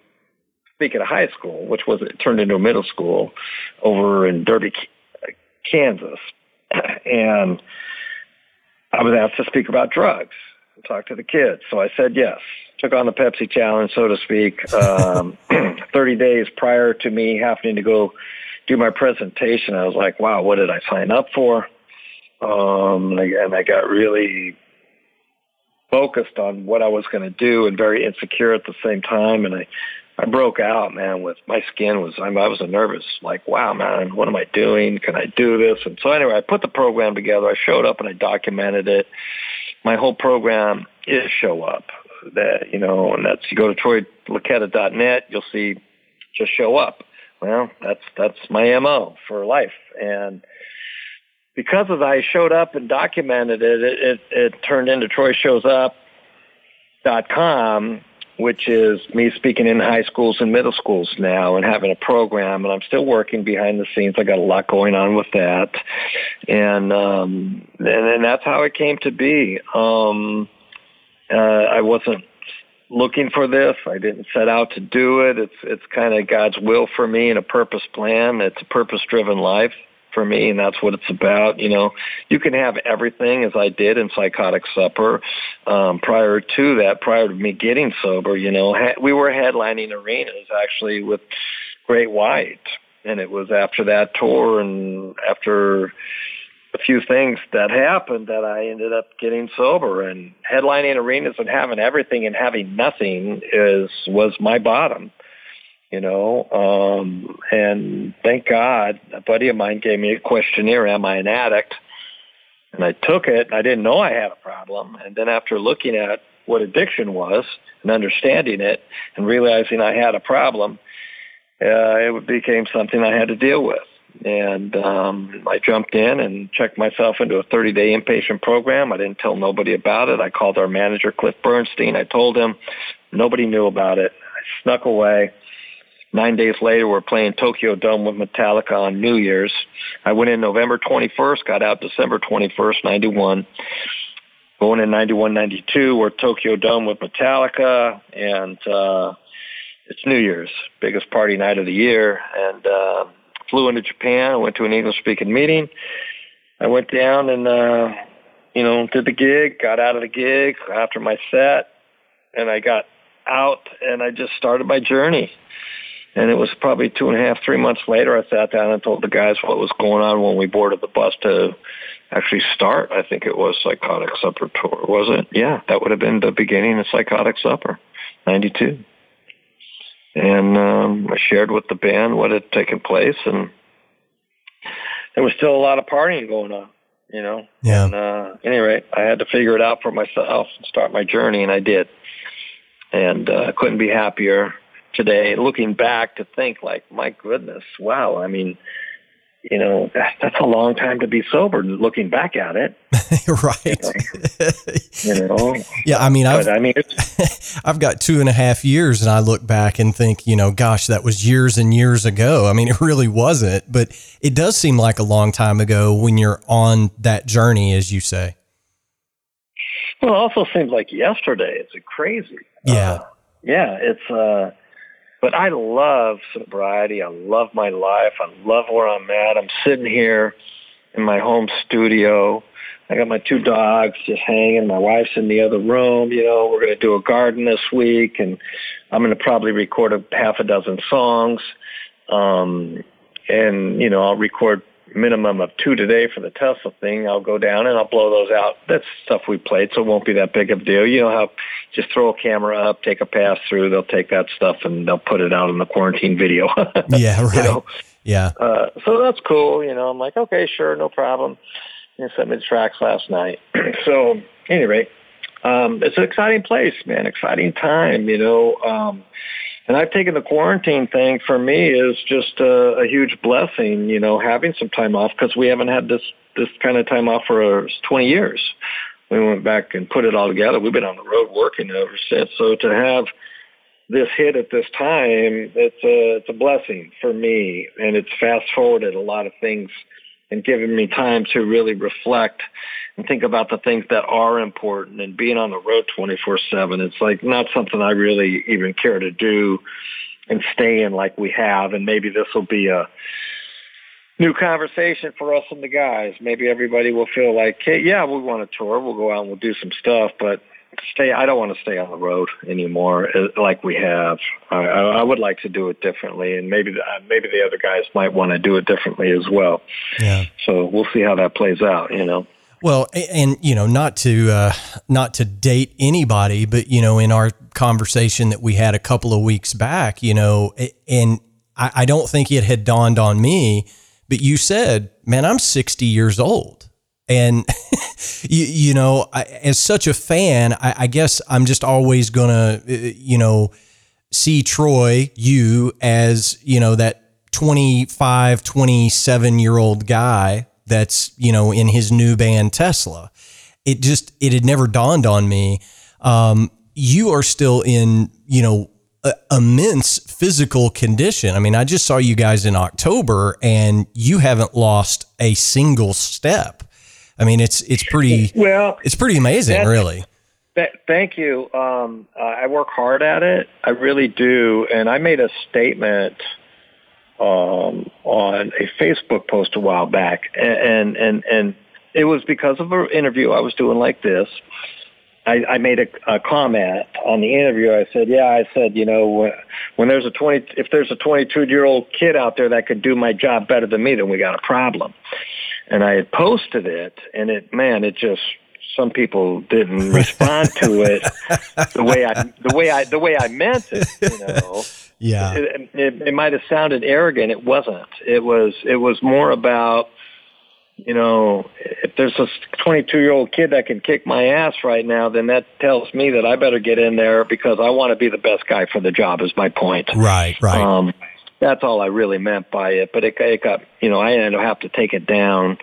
Speaker 3: speak at a high school, which was turned into a middle school over in Derby, Kansas, and I was asked to speak about drugs and talk to the kids. So I said yes took on the Pepsi challenge, so to speak, um, 30 days prior to me having to go do my presentation. I was like, wow, what did I sign up for? Um, and I got really focused on what I was going to do and very insecure at the same time. And I, I broke out, man, with my skin was, I, I was a nervous, like, wow, man, what am I doing? Can I do this? And so anyway, I put the program together. I showed up and I documented it. My whole program is show up that, you know, and that's, you go to troyluccketta.net, you'll see just show up. Well, that's, that's my MO for life. And because of I showed up and documented it, it, it, it turned into troyshowsup.com, which is me speaking in high schools and middle schools now and having a program. And I'm still working behind the scenes. I got a lot going on with that. And, um, and, and that's how it came to be. Um, uh, I wasn't looking for this. I didn't set out to do it. It's it's kind of God's will for me and a purpose plan. It's a purpose driven life for me, and that's what it's about. You know, you can have everything as I did in Psychotic Supper. Um, prior to that, prior to me getting sober, you know, ha- we were headlining arenas actually with Great White, and it was after that tour and after a few things that happened that I ended up getting sober. And headlining arenas and having everything and having nothing is was my bottom you know um and thank god a buddy of mine gave me a questionnaire am i an addict? And i took it. And i didn't know i had a problem. And then after looking at what addiction was and understanding it and realizing i had a problem uh, it became something i had to deal with and um, I jumped in and checked myself into a 30-day inpatient program. I didn't tell nobody about it. I called our manager, Cliff Burnstein. I told him. Nobody knew about it. I snuck away. Nine days later, we're playing Tokyo Dome with Metallica on New Year's. I went in November 21st, got out December 21st, 91. Going in 91, 92, we're Tokyo Dome with Metallica, and uh, it's New Year's, biggest party night of the year, and uh, flew into Japan. I went to an English-speaking meeting. I went down and, uh, you know, did the gig, got out of the gig after my set, and I got out and I just started my journey. And it was probably two and a half, three months later, I sat down and told the guys what was going on when we boarded the bus to actually start. I think it was Psychotic Supper Tour, was it? Yeah, that would have been the beginning of Psychotic Supper, 92 and um, I shared with the band what had taken place, and there was still a lot of partying going on, you know.
Speaker 1: Yeah.
Speaker 3: And, uh, any rate, I had to figure it out for myself and start my journey, and I did. And uh, couldn't be happier today. Looking back to think, like, my goodness, wow. I mean, you know, that, that's a long time to be sober. Looking back at it,
Speaker 1: right?
Speaker 3: You know,
Speaker 1: yeah. I mean, I've,
Speaker 3: I mean,
Speaker 1: I've got two and a half years, and I look back and think, you know, gosh, that was years and years ago. I mean, it really wasn't, but it does seem like a long time ago when you're on that journey, as you say.
Speaker 3: Well, it also seems like yesterday. It's crazy.
Speaker 1: Yeah.
Speaker 3: Uh, yeah, it's. uh but I love sobriety. I love my life. I love where I'm at. I'm sitting here in my home studio. I got my two dogs just hanging. My wife's in the other room. You know, we're going to do a garden this week, and I'm going to probably record a half a dozen songs. Um, and you know, I'll record minimum of two today for the Tesla thing. I'll go down and I'll blow those out. That's stuff we played, so it won't be that big of a deal. You know how just throw a camera up, take a pass through, they'll take that stuff and they'll put it out in the quarantine video.
Speaker 1: yeah, right.
Speaker 3: You know?
Speaker 1: Yeah.
Speaker 3: Uh, so that's cool. You know, I'm like, okay, sure, no problem. You sent me the tracks last night. so anyway, um, it's an exciting place, man. Exciting time, you know. Um, and I've taken the quarantine thing for me is just a, a huge blessing, you know, having some time off because we haven't had this this kind of time off for 20 years. We went back and put it all together. We've been on the road working ever since. So to have this hit at this time, it's a it's a blessing for me, and it's fast forwarded a lot of things and given me time to really reflect and think about the things that are important and being on the road 24/7 it's like not something I really even care to do and stay in like we have and maybe this will be a new conversation for us and the guys. Maybe everybody will feel like hey yeah we want to tour we'll go out and we'll do some stuff but stay I don't want to stay on the road anymore uh, like we have. I, I would like to do it differently and maybe the, maybe the other guys might want to do it differently as well.
Speaker 1: Yeah.
Speaker 3: So we'll see how that plays out you know
Speaker 1: well, and you know, not to uh, not to date anybody, but you know, in our conversation that we had a couple of weeks back, you know, and I, I don't think it had dawned on me, but you said, "Man, I'm 60 years old," and you, you know, I, as such a fan, I, I guess I'm just always gonna, uh, you know, see Troy, you as you know that 25, 27 year old guy that's you know in his new band Tesla. It just it had never dawned on me. Um, you are still in you know a, immense physical condition. I mean, I just saw you guys in October, and you haven't lost a single step. I mean, it's it's pretty
Speaker 3: well.
Speaker 1: It's pretty amazing, really.
Speaker 3: thank you. Um, uh, I work hard at it. I really do, and I made a statement um, on a Facebook post a while back, and and and it was because of an interview I was doing like this. I, I made a, a comment on the interview. I said, "Yeah, I said, you know, when, when there's a twenty, if there's a 22 year old kid out there that could do my job better than me, then we got a problem." And I had posted it, and it, man, it just some people didn't respond to it the way I the way I the way I meant it. You know,
Speaker 1: yeah,
Speaker 3: it, it, it might have sounded arrogant. It wasn't. It was it was more about you know if there's a 22 year old kid that can kick my ass right now, then that tells me that I better get in there because I want to be the best guy for the job. Is my point.
Speaker 1: Right. Right. Um,
Speaker 3: that's all I really meant by it. But it, it got, you know, I ended up have to take it down,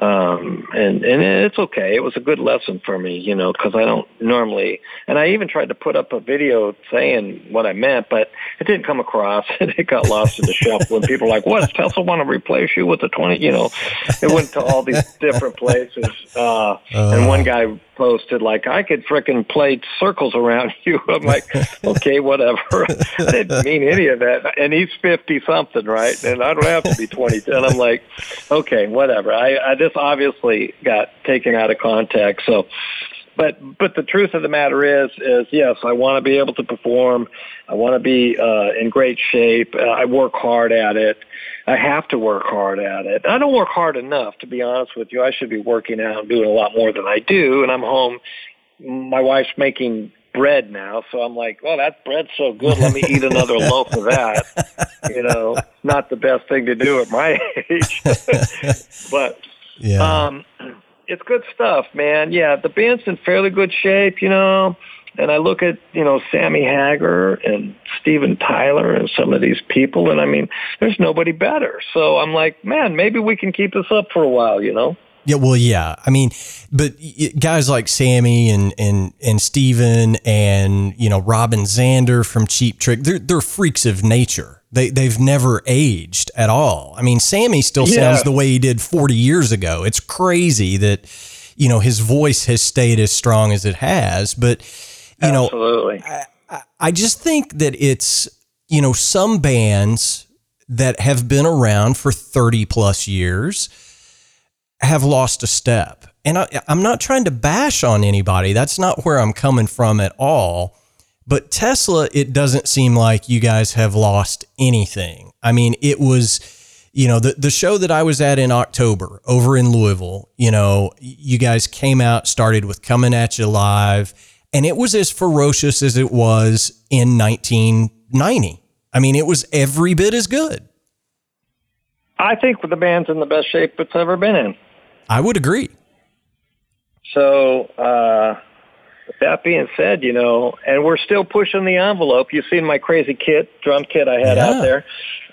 Speaker 3: um, and and it's okay. It was a good lesson for me, you know, because I don't normally, and I even tried to put up a video saying what I meant, but it didn't come across, and it got lost in the shuffle. And people were like, "What does Tesla want to replace you with a 20?" You know, it went to all these different places, uh, uh, and one guy posted like I could frickin' play circles around you. I'm like, okay, whatever. I didn't mean any of that. And he's fifty something, right? And I don't have to be twenty. And I'm like, okay, whatever. I, I just obviously got taken out of context. So but but the truth of the matter is is yes, I want to be able to perform. I want to be uh, in great shape. Uh, I work hard at it. I have to work hard at it. I don't work hard enough, to be honest with you. I should be working out and doing a lot more than I do. And I'm home. My wife's making bread now, so I'm like, well, that bread's so good. Let me eat another loaf of that. You know, not the best thing to do at my age, but yeah. um, it's good stuff, man. Yeah, the band's in fairly good shape, you know and I look at you know Sammy Hagar and Steven Tyler and some of these people, and I mean, there's nobody better. So I'm like, man, maybe we can keep this up for a while, you know.
Speaker 1: Yeah, well, yeah. I mean, but guys like Sammy and and and Steven and you know Robin Zander from Cheap Trick, they're they're freaks of nature. They they've never aged at all. I mean, Sammy still yeah. sounds the way he did 40 years ago. It's crazy that you know his voice has stayed as strong as it has, but you know, I, I just think that it's, you know, some bands that have been around for 30 plus years have lost a step. And I, I'm not trying to bash on anybody. That's not where I'm coming from at all. But Tesla, it doesn't seem like you guys have lost anything. I mean, it was, you know, the, the show that I was at in October over in Louisville, you know, you guys came out, started with Coming At You Live and it was as ferocious as it was in 1990. I mean, it was every bit as good.
Speaker 3: I think the band's in the best shape it's ever been in.
Speaker 1: I would agree.
Speaker 3: So, uh, that being said, you know, and we're still pushing the envelope. You've seen my crazy kit, drum kit I had yeah. out there.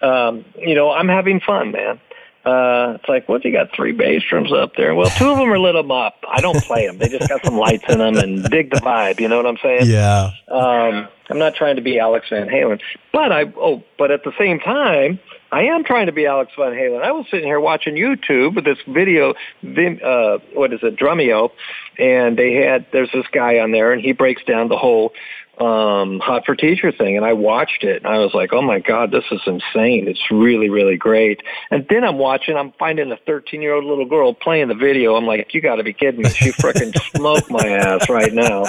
Speaker 3: Um, you know, I'm having fun, man. Uh, it's like, what? You got three bass drums up there. Well, two of them are lit them up. I don't play them. They just got some lights in them and dig the vibe. You know what I'm saying?
Speaker 1: Yeah.
Speaker 3: Um, I'm not trying to be Alex Van Halen, but I. Oh, but at the same time, I am trying to be Alex Van Halen. I was sitting here watching YouTube with this video, uh, what is it, Drumeo, and they had there's this guy on there, and he breaks down the whole um, Hot for Teacher thing, and I watched it, and I was like, oh my god, this is insane. It's really, really great. And then I'm watching, I'm finding a 13 year old little girl playing the video. I'm like, you got to be kidding me. She freaking smoked my ass right now.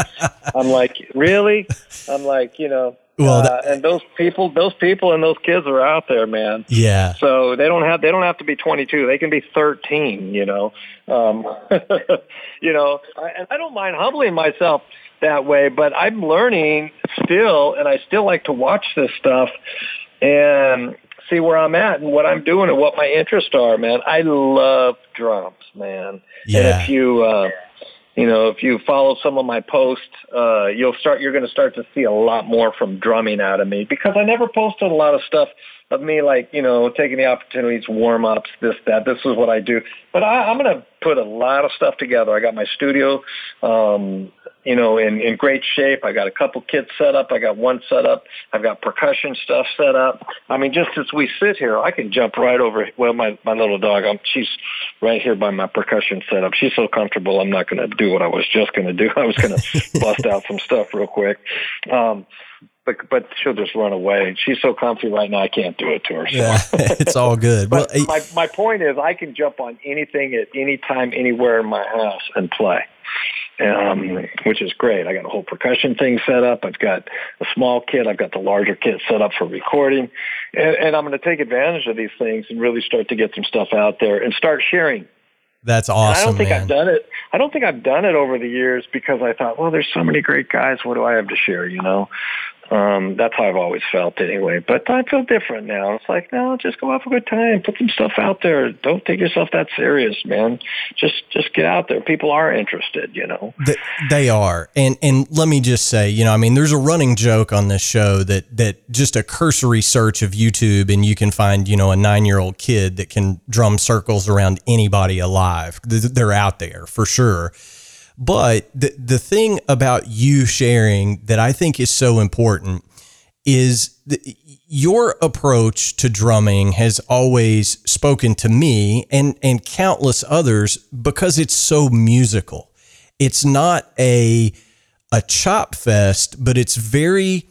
Speaker 3: I'm like, really? I'm like, you know. Well, uh, and those people, those people, and those kids are out there, man.
Speaker 1: Yeah.
Speaker 3: So they don't have they don't have to be 22. They can be 13. You know. Um, you know, I, and I don't mind humbling myself that way, but I'm learning still, and I still like to watch this stuff and see where I'm at and what I'm doing and what my interests are, man. I love drums, man.
Speaker 1: Yeah.
Speaker 3: And if you, uh, you know, if you follow some of my posts, uh, you'll start, you're going to start to see a lot more from drumming out of me because I never posted a lot of stuff of me like, you know, taking the opportunities, warm ups, this, that. This is what I do. But I, I'm going to put a lot of stuff together. I got my studio, um, you know, in, in great shape. I got a couple kits set up. I got one set up. I've got percussion stuff set up. I mean, just as we sit here, I can jump right over. Well, my, my little dog, I'm, she's right here by my percussion setup. She's so comfortable. I'm not going to do what I was just going to do. I was going to bust out some stuff real quick. Um, but but she'll just run away. She's so comfy right now, I can't do it to her. So.
Speaker 1: Yeah, it's all good.
Speaker 3: but well, my my point is, I can jump on anything at any time, anywhere in my house and play. Um, which is great. I got a whole percussion thing set up. I've got a small kit. I've got the larger kit set up for recording, and, and I'm going to take advantage of these things and really start to get some stuff out there and start sharing
Speaker 1: that's awesome. And
Speaker 3: I don't think
Speaker 1: man.
Speaker 3: I've done it. I don't think I've done it over the years because I thought, well, there's so many great guys. What do I have to share? You know. Um, that's how I've always felt anyway. But I feel different now. It's like, no, just go have a good time. Put some stuff out there. Don't take yourself that serious, man. Just just get out there. People are interested, you know.
Speaker 1: They are. And and let me just say, you know, I mean, there's a running joke on this show that that just a cursory search of YouTube and you can find, you know, a 9-year-old kid that can drum circles around anybody alive. They're out there for sure. But the the thing about you sharing that I think is so important is the, your approach to drumming has always spoken to me and and countless others because it's so musical. It's not a a chop fest, but it's very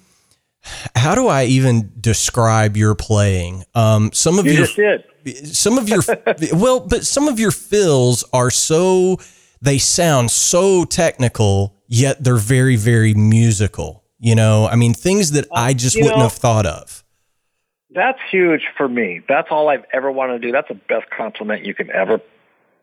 Speaker 1: how do I even describe your playing? Um, some of
Speaker 3: you
Speaker 1: your some of your well, but some of your fills are so they sound so technical, yet they're very, very musical. You know, I mean, things that I just
Speaker 3: You
Speaker 1: wouldn't
Speaker 3: know-
Speaker 1: have thought of.
Speaker 3: That's huge for me. That's all I've ever wanted to do. That's the best compliment you can ever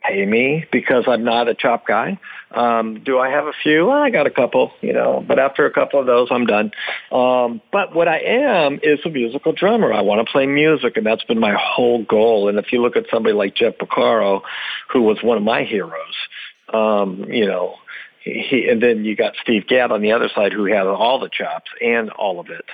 Speaker 3: pay me because I'm not a chop guy. Um, do I have a few? Well, I got a couple, you know, but after a couple of those, I'm done. Um, but what I am is a musical drummer. I want to play music, and that's been my whole goal. And if you look at somebody like Jeff Porcaro, who was one of my heroes, um, you know, he, and then you got Steve Gadd on the other side who had all the chops and all of it.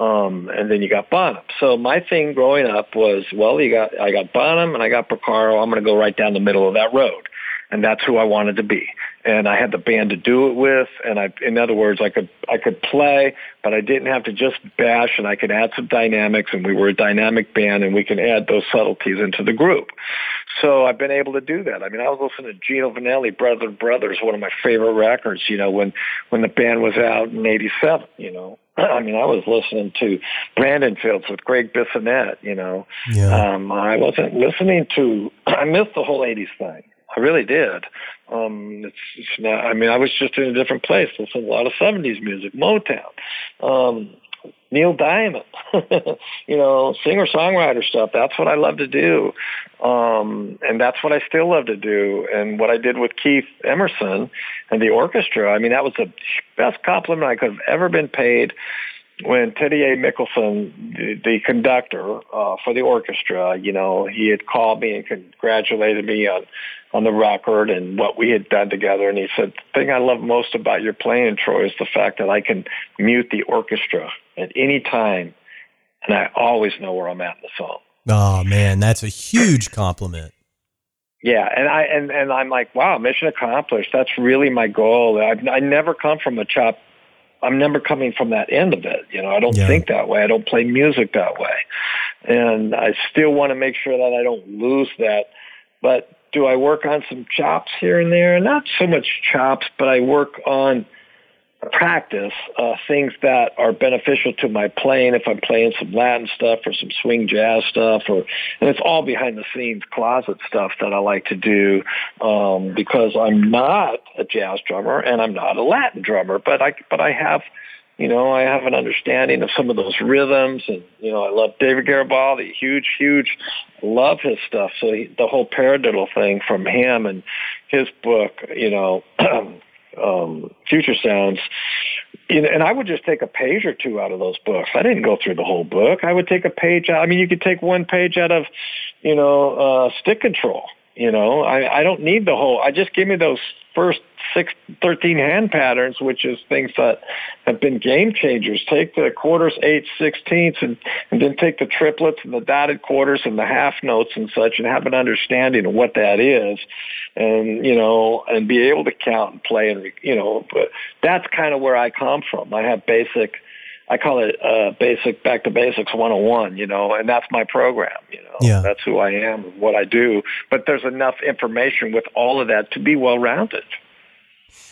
Speaker 3: Um, and then you got Bonham. So my thing growing up was, well, you got, I got Bonham and I got Porcaro. I'm going to go right down the middle of that road. And that's who I wanted to be. And I had the band to do it with. And I, in other words, I could, I could play, but I didn't have to just bash and I could add some dynamics and we were a dynamic band and we can add those subtleties into the group. So I've been able to do that. I mean, I was listening to Gino Vannelli, Brother Brothers, one of my favorite records, you know, when, when the band was out in 87, you know. I mean, I was listening to Brandon Fields with Gregg Bissonette, you know.
Speaker 1: Yeah.
Speaker 3: Um, I wasn't listening to, I missed the whole 80s thing. I really did. Um, it's, it's not, I mean, I was just in a different place, listening to a lot of 70s music, Motown. Um, Neil Diamond, you know, singer songwriter stuff. That's what I love to do, um, and that's what I still love to do. And what I did with Keith Emerson and the orchestra. I mean, that was the best compliment I could have ever been paid. When Terje Mikkelsen, the, the conductor uh, for the orchestra, you know, he had called me and congratulated me on on the record and what we had done together. And he said, the thing I love most about your playing, Troy, is the fact that I can mute the orchestra at any time, and I always know where I'm at in the song.
Speaker 1: Oh man, that's a huge compliment.
Speaker 3: Yeah, and I and and I'm like, wow, mission accomplished. That's really my goal. I I never come from a chop. I'm never coming from that end of it. You know, I don't
Speaker 1: Yeah.
Speaker 3: think that way. I don't play music that way, and I still want to make sure that I don't lose that. But do I work on some chops here and there? Not so much chops, but I work on practice uh, things that are beneficial to my playing. If I'm playing some Latin stuff or some swing jazz stuff, or and it's all behind the scenes closet stuff that I like to do um, because I'm not a jazz drummer and I'm not a Latin drummer, but I but I have. You know, I have an understanding of some of those rhythms, and you know, I love David Garibaldi, huge, huge, love his stuff. So he, the whole paradiddle thing from him and his book, you know, um, Future Sounds, and I would just take a page or two out of those books. I didn't go through the whole book. I would take a page out. I mean, you could take one page out of, you know, uh, stick control. You know, I, I don't need the whole. I just give me those first six, 13 hand patterns, which is things that have been game changers. Take the quarters, eights, sixteenths, and, and then take the triplets and the dotted quarters and the half notes and such, and have an understanding of what that is, and you know, and be able to count and play, and you know, but that's kind of where I come from. I have basic. I call it uh, basic back to basics 101, you know, and that's my program, you know.
Speaker 1: Yeah.
Speaker 3: That's who I am, and what I do. But there's enough information with all of that to be well rounded.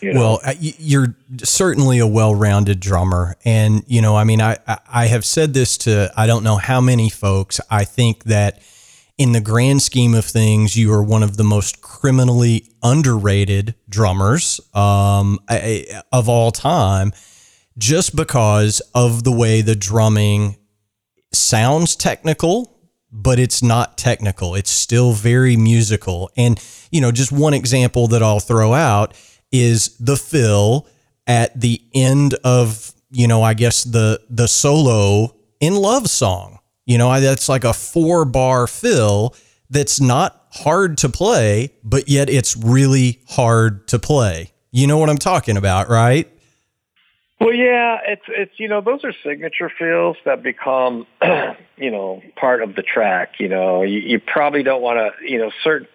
Speaker 3: You know?
Speaker 1: Well, uh, you're certainly a well-rounded drummer, and you know, I mean, I I- have said this to I don't know how many folks. I think that in the grand scheme of things, you are one of the most criminally underrated drummers um, of all time, just because of the way the drumming sounds technical but it's not technical. It's still very musical. And, you know, just one example that I'll throw out is the fill at the end of you know, I guess the the solo in Love Song. You know, that's like a four bar fill that's not hard to play, but yet it's really hard to play. You know what I'm talking about, right?
Speaker 3: Well, yeah, it's it's you know those are signature fills that become you know part of the track. You know, you, you probably don't want to you know certain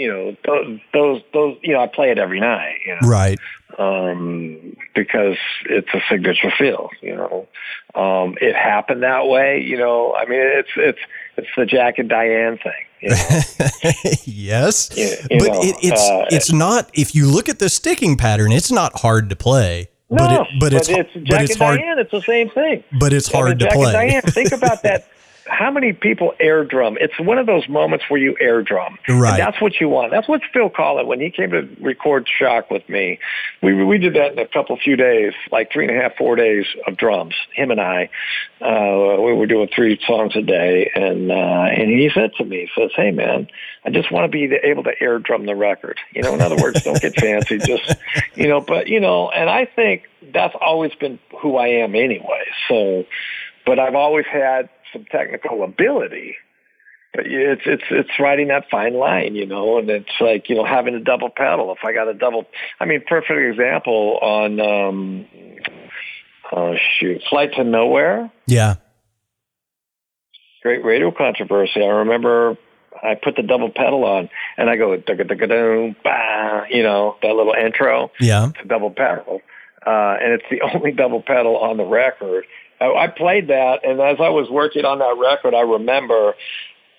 Speaker 3: you know those those those you know I play it every night. You know?
Speaker 1: Right.
Speaker 3: Um, because it's a signature feel. You know, um, it happened that way. You know, I mean it's it's it's the Jack and Diane thing. You know?
Speaker 1: yes,
Speaker 3: You- you
Speaker 1: but
Speaker 3: know,
Speaker 1: it, it's
Speaker 3: uh,
Speaker 1: it's not. If you look at the sticking pattern, it's not hard to play.
Speaker 3: No,
Speaker 1: but it, but it's
Speaker 3: Jack
Speaker 1: but it's
Speaker 3: and
Speaker 1: hard.
Speaker 3: Diane. It's the same thing.
Speaker 1: But it's
Speaker 3: Yeah,
Speaker 1: hard to
Speaker 3: Jack
Speaker 1: play.
Speaker 3: And Diane, think about that. How many people air drum? It's one of those moments where you air drum.
Speaker 1: Right.
Speaker 3: And that's what you want. That's what Phil Collen, when he came to record Shock with me, we we did that in a couple few days, like three and a half, four days of drums. Him and I, uh, we were doing three songs a day, and uh, and he said to me, he says, "Hey man, I just want to be able to air drum the record. You know, in other words, don't get fancy, just you know. But you know, and I think that's always been who I am anyway. So, but I've always had some technical ability. But it's it's it's riding that fine line, you know, and it's like you know having a double pedal. If I got a double, I mean, perfect example on um, oh shoot, Flight to Nowhere
Speaker 1: Yeah,
Speaker 3: great radio controversy. I remember I put the double pedal on and I go dugga dugga doo bah, you know, that little intro
Speaker 1: yeah,
Speaker 3: to double pedal. Uh, and it's the only double pedal on the record. I, played that and as I was working on that record, I remember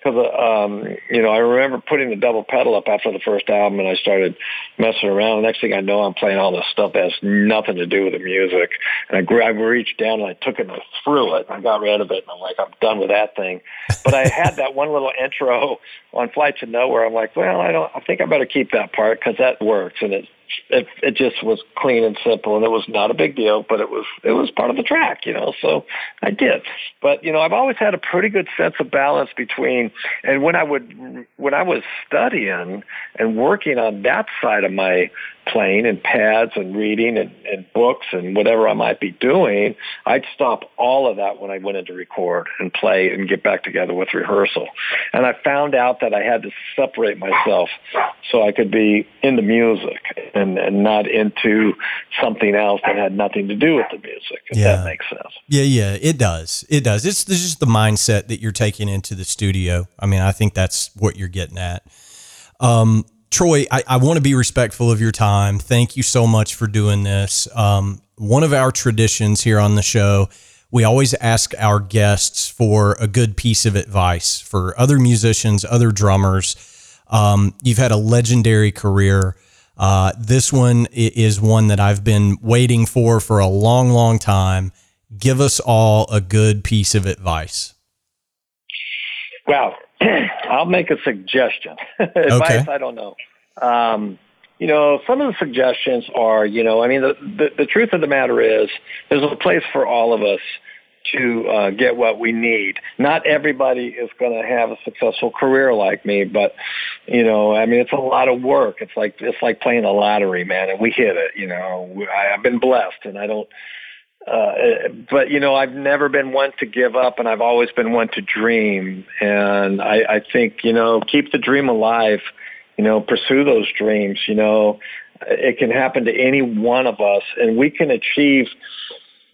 Speaker 3: because um, you know I remember putting the double pedal up after the first album, and I started messing around. The next thing I know, I'm playing all this stuff that has nothing to do with the music. And I, gr- I reached down and I took it and I threw it. And I got rid of it, and I'm like, I'm done with that thing. But I had that one little intro on Flight to Nowhere. I'm like, well, I don't. I think I better keep that part because that works, and it it it just was clean and simple, and it was not a big deal, but it was it was part of the track, you know. So I did, but you know, I've always had a pretty good sense of balance between, and when I would when I was studying and working on that side of my playing and pads and reading and, and books and whatever I might be doing, I'd stop all of that when I went into record and play and get back together with rehearsal. And I found out that I had to separate myself so I could be in the music and, and not into something else that had nothing to do with the music, if
Speaker 1: Yeah.
Speaker 3: that makes sense.
Speaker 1: yeah, yeah. It does. It does. It's, it's just the mindset that you're taking into the studio. I mean, I think that's what you're getting at. Um, Troy, I, I want to be respectful of your time. Thank you so much for doing this. Um, one of our traditions here on the show, we always ask our guests for a good piece of advice for other musicians, other drummers. Um, you've had a legendary career. Uh, this one is one that I've been waiting for for a long, long time. Give us all a good piece of advice.
Speaker 3: Well, I'll make a suggestion. Advice, I don't know. Um, you know, some of the suggestions are, you know, I mean, the, the, the truth of the matter is there's a place for all of us to uh, get what we need. Not everybody is going to have a successful career like me, but you know, I mean, it's a lot of work. It's like it's like playing the lottery, man, and we hit it. You know, I, I've been blessed, and I don't. Uh, but you know, I've never been one to give up, and I've always been one to dream. And I, I think you know, keep the dream alive. You know, pursue those dreams. You know, it can happen to any one of us, and we can achieve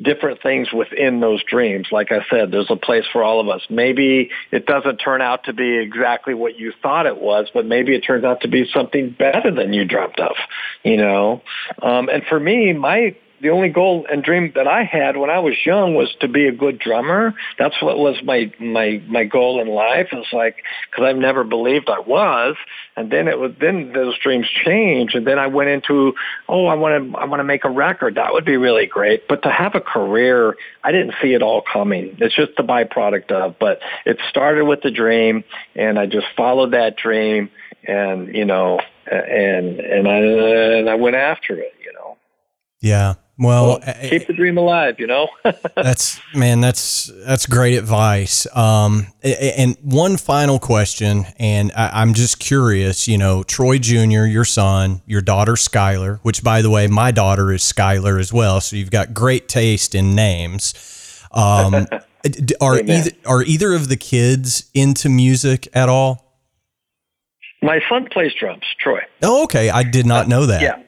Speaker 3: different things within those dreams. Like I said, there's a place for all of us. Maybe it doesn't turn out to be exactly what you thought it was, but maybe it turns out to be something better than you dreamt of, you know? Um, and for me, my, the only goal and dream that I had when I was young was to be a good drummer. That's what was my my my goal in life. It's like because I've never believed I was, and then it was then those dreams changed, and then I went into oh I want to I want to make a record. That would be really great. But to have a career, I didn't see it all coming. It's just the byproduct of. But it started with the dream, and I just followed that dream, and you know, and and I and I went after it. You know.
Speaker 1: Yeah. Well,
Speaker 3: well keep the dream alive, you know.
Speaker 1: that's man, that's that's great advice. Um, and one final question, and I, am just curious. You know, Troy Jr., your son, your daughter Skylar, which by the way, my daughter is Skylar as well. So you've got great taste in names. Um, are either are either of the kids into music at all?
Speaker 3: My son plays drums, Troy.
Speaker 1: Oh, okay. I did not know that.
Speaker 3: Yeah,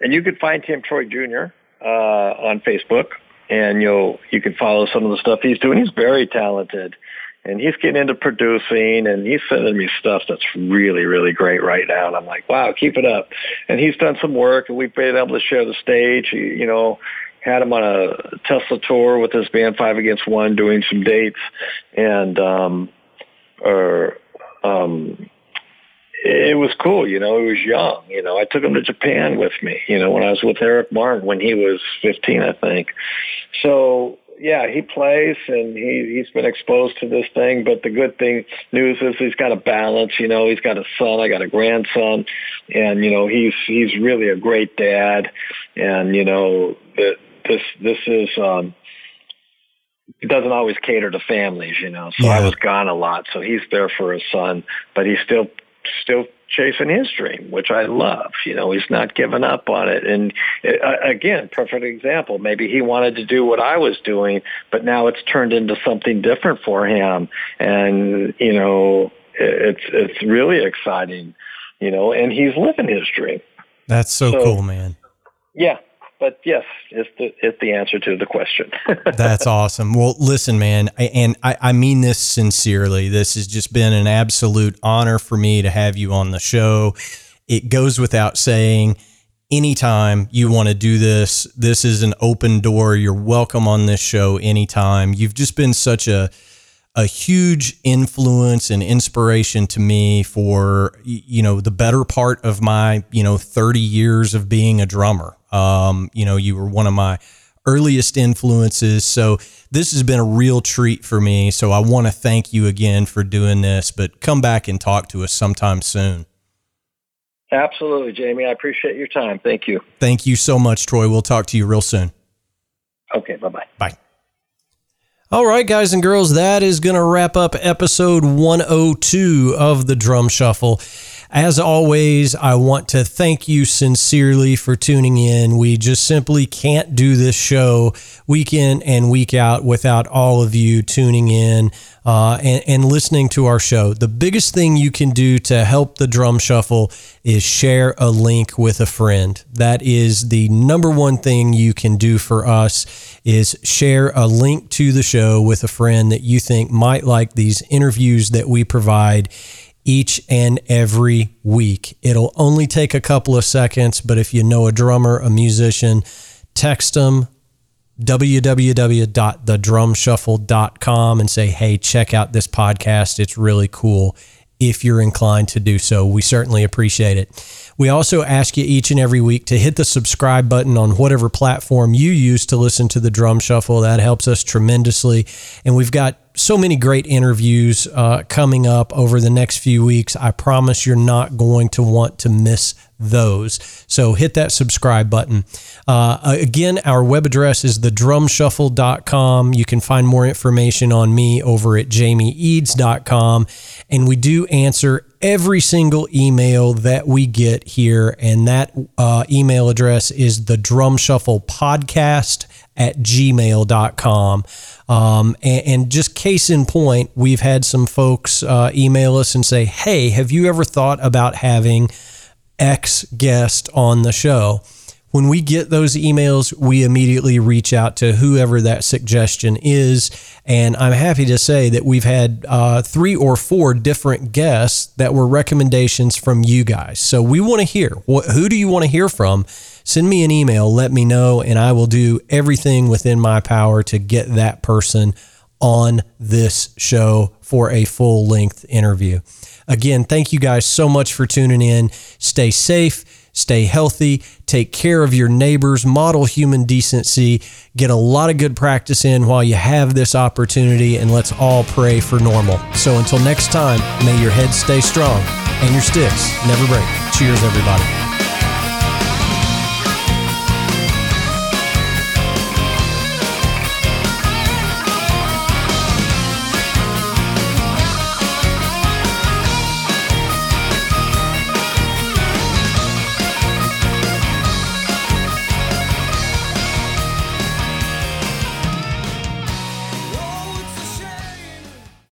Speaker 3: and you could find him Troy Jr uh, on Facebook, and you'll you can follow some of the stuff he's doing. He's very talented, and he's getting into producing, and he's sending me stuff that's really really great right now. And I'm like, wow, keep it up. And he's done some work, and we've been able to share the stage. He, you know, had him on a Tesla tour with his band Five Against One, doing some dates, and um, or um, it was cool, you know, he was young, you know, I took him to Japan with me, you know, when I was with Eric Martin when he was 15, I think. So yeah, he plays and he he's been exposed to this thing. But the good thing news is he's got a balance. You know, he's got a son. I got a grandson, and you know he's he's really a great dad. And you know that this this is um, he doesn't always cater to families. You know, so yeah. I was gone a lot, so he's there for his son, but he still still chasing his dream, which I love. You know, he's not giving up on it. And uh, again, perfect example. Maybe he wanted to do what I was doing, but now it's turned into something different for him. And you know, it's it's really exciting. You know, and he's living his dream.
Speaker 1: That's so, so cool, man.
Speaker 3: Yeah, but yes, it's the is the answer to the question.
Speaker 1: That's awesome. Well, listen, man, and I, I mean this sincerely. This has just been an absolute honor for me to have you on the show. It goes without saying. Anytime you want to do this, this is an open door. You're welcome on this show anytime. You've just been such a a huge influence and inspiration to me for you know the better part of my you know 30 years of being a drummer um, you know, you were one of my earliest influences. So this has been a real treat for me. So I want to thank you again for doing this, but come back and talk to us sometime soon.
Speaker 3: Absolutely, Jamie. I appreciate your time. Thank you.
Speaker 1: Thank you so much, Troy. We'll talk to you real soon.
Speaker 3: Okay, bye-bye.
Speaker 1: Bye. All right, guys and girls, that is going to wrap up episode 102 of the Drum Shuffle. As always, I want to thank you sincerely for tuning in. We just simply can't do this show week in and week out without all of you tuning in uh, and, and listening to our show. The biggest thing you can do to help the drum shuffle is share a link with a friend. That is the number one thing you can do for us is share a link to the show with a friend that you think might like these interviews that we provide each and every week. It'll only take a couple of seconds, but if you know a drummer, a musician, text them www.thedrumshuffle.com and say, hey, check out this podcast. It's really cool if you're inclined to do so. We certainly appreciate it. We also ask you each and every week to hit the subscribe button on whatever platform you use to listen to the drum shuffle. That helps us tremendously. And we've got so many great interviews uh, coming up over the next few weeks. I promise you're not going to want to miss those. So hit that subscribe button. Uh, again, our web address is thedrumshuffle.com. You can find more information on me over at jamieeads.com. And we do answer every single email that we get here. And that uh, email address is the drum shuffle podcast at gmail.com. Um, and, and, just case in point, we've had some folks uh, email us and say, Hey, have you ever thought about having X guest on the show? When we get those emails, we immediately reach out to whoever that suggestion is. And I'm happy to say that we've had uh, three or four different guests that were recommendations from you guys. So we want to hear what, who do you want to hear from? Send me an email, let me know, and I will do everything within my power to get that person on this show for a full length interview. Again, thank you guys so much for tuning in. Stay safe, stay healthy, take care of your neighbors, model human decency, get a lot of good practice in while you have this opportunity, and let's all pray for normal. So until next time, may your head stay strong and your sticks never break. Cheers, everybody.